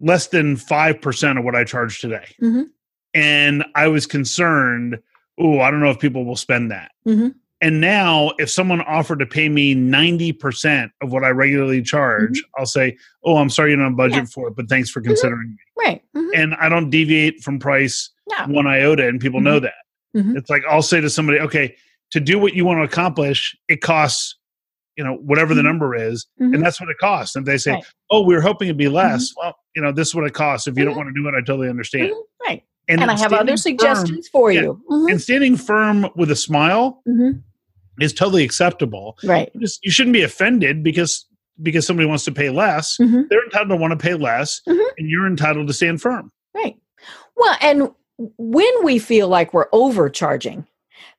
Speaker 2: less than 5% of what I charge today.
Speaker 1: Mhm.
Speaker 2: And I was concerned, oh, I don't know if people will spend that. And now if someone offered to pay me 90% of what I regularly charge, I'll say, "Oh, I'm sorry you don't have budget
Speaker 1: Mm-hmm. Yeah.
Speaker 2: for it, but thanks for considering me."
Speaker 1: Right. Mhm.
Speaker 2: And I don't deviate from price one iota and people know that.
Speaker 1: Mhm.
Speaker 2: It's like I'll say to somebody, okay, to do what you want to accomplish, it costs, you know, whatever the number is, and that's what it costs. And they say,
Speaker 1: Right. Mm-hmm.
Speaker 2: oh, we were hoping it'd be less. Well, you know, this is what it costs. If you don't want to do it, I totally understand.
Speaker 1: Right.
Speaker 2: And,
Speaker 1: And I have other suggestions for
Speaker 2: yeah.
Speaker 1: you.
Speaker 2: And standing firm with a smile. Is totally acceptable.
Speaker 1: Right.
Speaker 2: You Just you shouldn't be offended because because somebody wants to pay less.
Speaker 1: Mhm.
Speaker 2: They're entitled to want to pay less,
Speaker 1: Mhm.
Speaker 2: and you're entitled to stand firm.
Speaker 1: Right. Well, and when we feel like we're overcharging,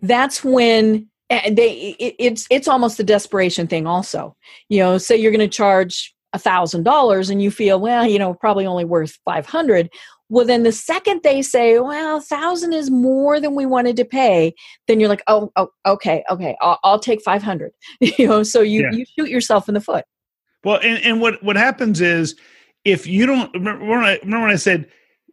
Speaker 1: that's when they it, it's it's almost a desperation thing. Also, you know, say you're going to charge a thousand dollars, and you feel well, you know, probably only worth five hundred. Well, then the second they say, "Well, a thousand is more than we wanted to pay," then you're like, "Oh, oh okay, okay, I'll, I'll take five hundred. you know, so you
Speaker 2: Yeah.
Speaker 1: you shoot yourself in the foot.
Speaker 2: Well, and, and what what happens is if you don't remember when I remember when I said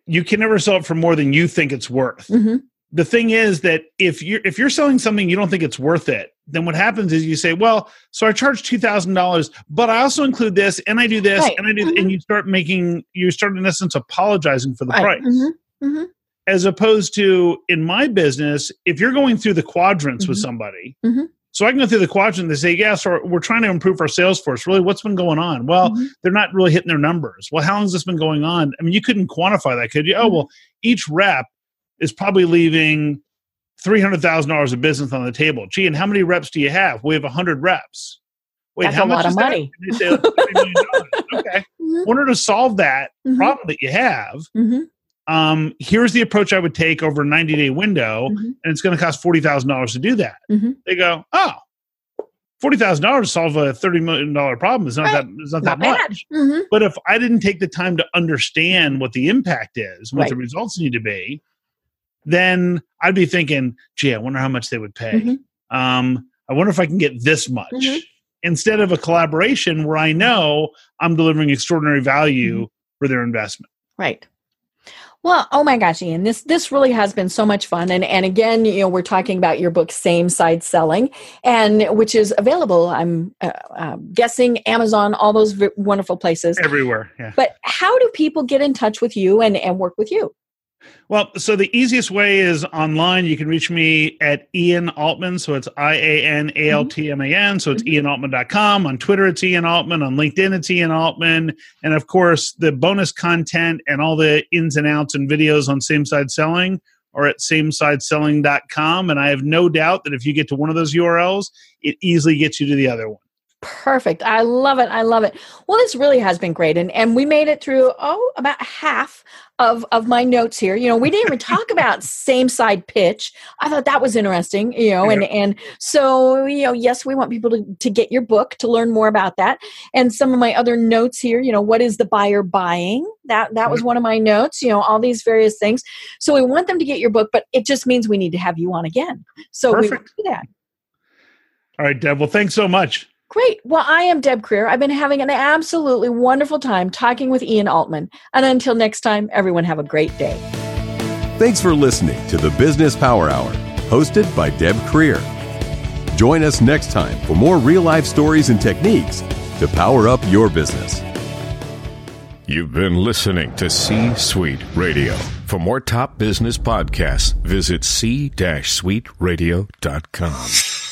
Speaker 2: you can never sell it for more than you think it's worth.
Speaker 1: hmm
Speaker 2: The thing is that if you're if you're selling something you don't think it's worth it, then what happens is you say, well, so I charge two thousand dollars, but I also include this, and I do this,
Speaker 1: Right.
Speaker 2: and I do,
Speaker 1: Mhm.
Speaker 2: and you start making you start in essence apologizing for the
Speaker 1: Right.
Speaker 2: price.
Speaker 1: Mhm. Mhm.
Speaker 2: as opposed to in my business, if you're going through the quadrants with
Speaker 1: Mhm.
Speaker 2: somebody,
Speaker 1: Mhm.
Speaker 2: so I can go through the quadrant. And they say, "Yeah, so we're trying to improve our sales force. Really, what's been going on?" Well,
Speaker 1: Mhm.
Speaker 2: they're not really hitting their numbers. Well, how long has this been going on? I mean, you couldn't quantify that, could you? Oh,
Speaker 1: Mhm.
Speaker 2: well, each rep is probably leaving three hundred thousand dollars of business on the table. Gee, and how many reps do you have? We have hundred reps. Wait,
Speaker 1: That's
Speaker 2: how
Speaker 1: a
Speaker 2: much
Speaker 1: lot of
Speaker 2: is that?
Speaker 1: money.
Speaker 2: They say, "Oh, $30 million." okay.
Speaker 1: Mhm.
Speaker 2: In order to solve that
Speaker 1: Mhm.
Speaker 2: problem that you have,
Speaker 1: Mhm.
Speaker 2: um, here's the approach I would take over a 90 day window,
Speaker 1: Mhm.
Speaker 2: and it's going to cost $40,000 to do that.
Speaker 1: Mhm.
Speaker 2: They go, oh, $40,000 to solve a $30 million problem is not
Speaker 1: Right.
Speaker 2: that, is not,
Speaker 1: Not
Speaker 2: that
Speaker 1: bad.
Speaker 2: much.
Speaker 1: Mhm.
Speaker 2: But if I didn't take the time to understand what the impact is, what the results need to be, then I'd be thinking, gee, I wonder how much they would pay. Mm-hmm. Um, I wonder if I can get this much. Mm-hmm. Instead of a collaboration where I know I'm delivering extraordinary value mm-hmm. for their investment.
Speaker 1: Right. Well, oh my gosh, Ian, this this really has been so much fun, and and again, you know, we're talking about your book, Same Side Selling, and which is available. I'm uh, uh, guessing Amazon, all those v- wonderful places,
Speaker 2: everywhere. Yeah.
Speaker 1: But how do people get in touch with you and and work with you?
Speaker 2: Well, so the easiest way is online. You can reach me at Ian Altman. So it's I A N A L T M A N. So it's mm-hmm. ianaltman.com. On Twitter, it's Ian Altman. On LinkedIn, it's Ian Altman. And of course, the bonus content and all the ins and outs and videos on Same Side Selling are at samesideselling.com. And I have no doubt that if you get to one of those URLs, it easily gets you to the other one.
Speaker 1: Perfect. I love it. I love it. Well, this really has been great. And and we made it through oh about half of of my notes here. You know, we didn't even talk about same side pitch. I thought that was interesting, you know, and and so, you know, yes, we want people to to get your book to learn more about that. And some of my other notes here, you know, what is the buyer buying? That that was mm-hmm. one of my notes, you know, all these various things. So we want them to get your book, but it just means we need to have you on again. So Perfect. we do that.
Speaker 2: All right, Deb. Well, thanks so much.
Speaker 1: Great. Well, I am Deb Krier. I've been having an absolutely wonderful time talking with Ian Altman. And until next time, everyone have a great day.
Speaker 3: Thanks for listening to the Business Power Hour, hosted by Deb Krier. Join us next time for more real life stories and techniques to power up your business.
Speaker 4: You've been listening to C Suite Radio. For more top business podcasts, visit c-suiteradio.com.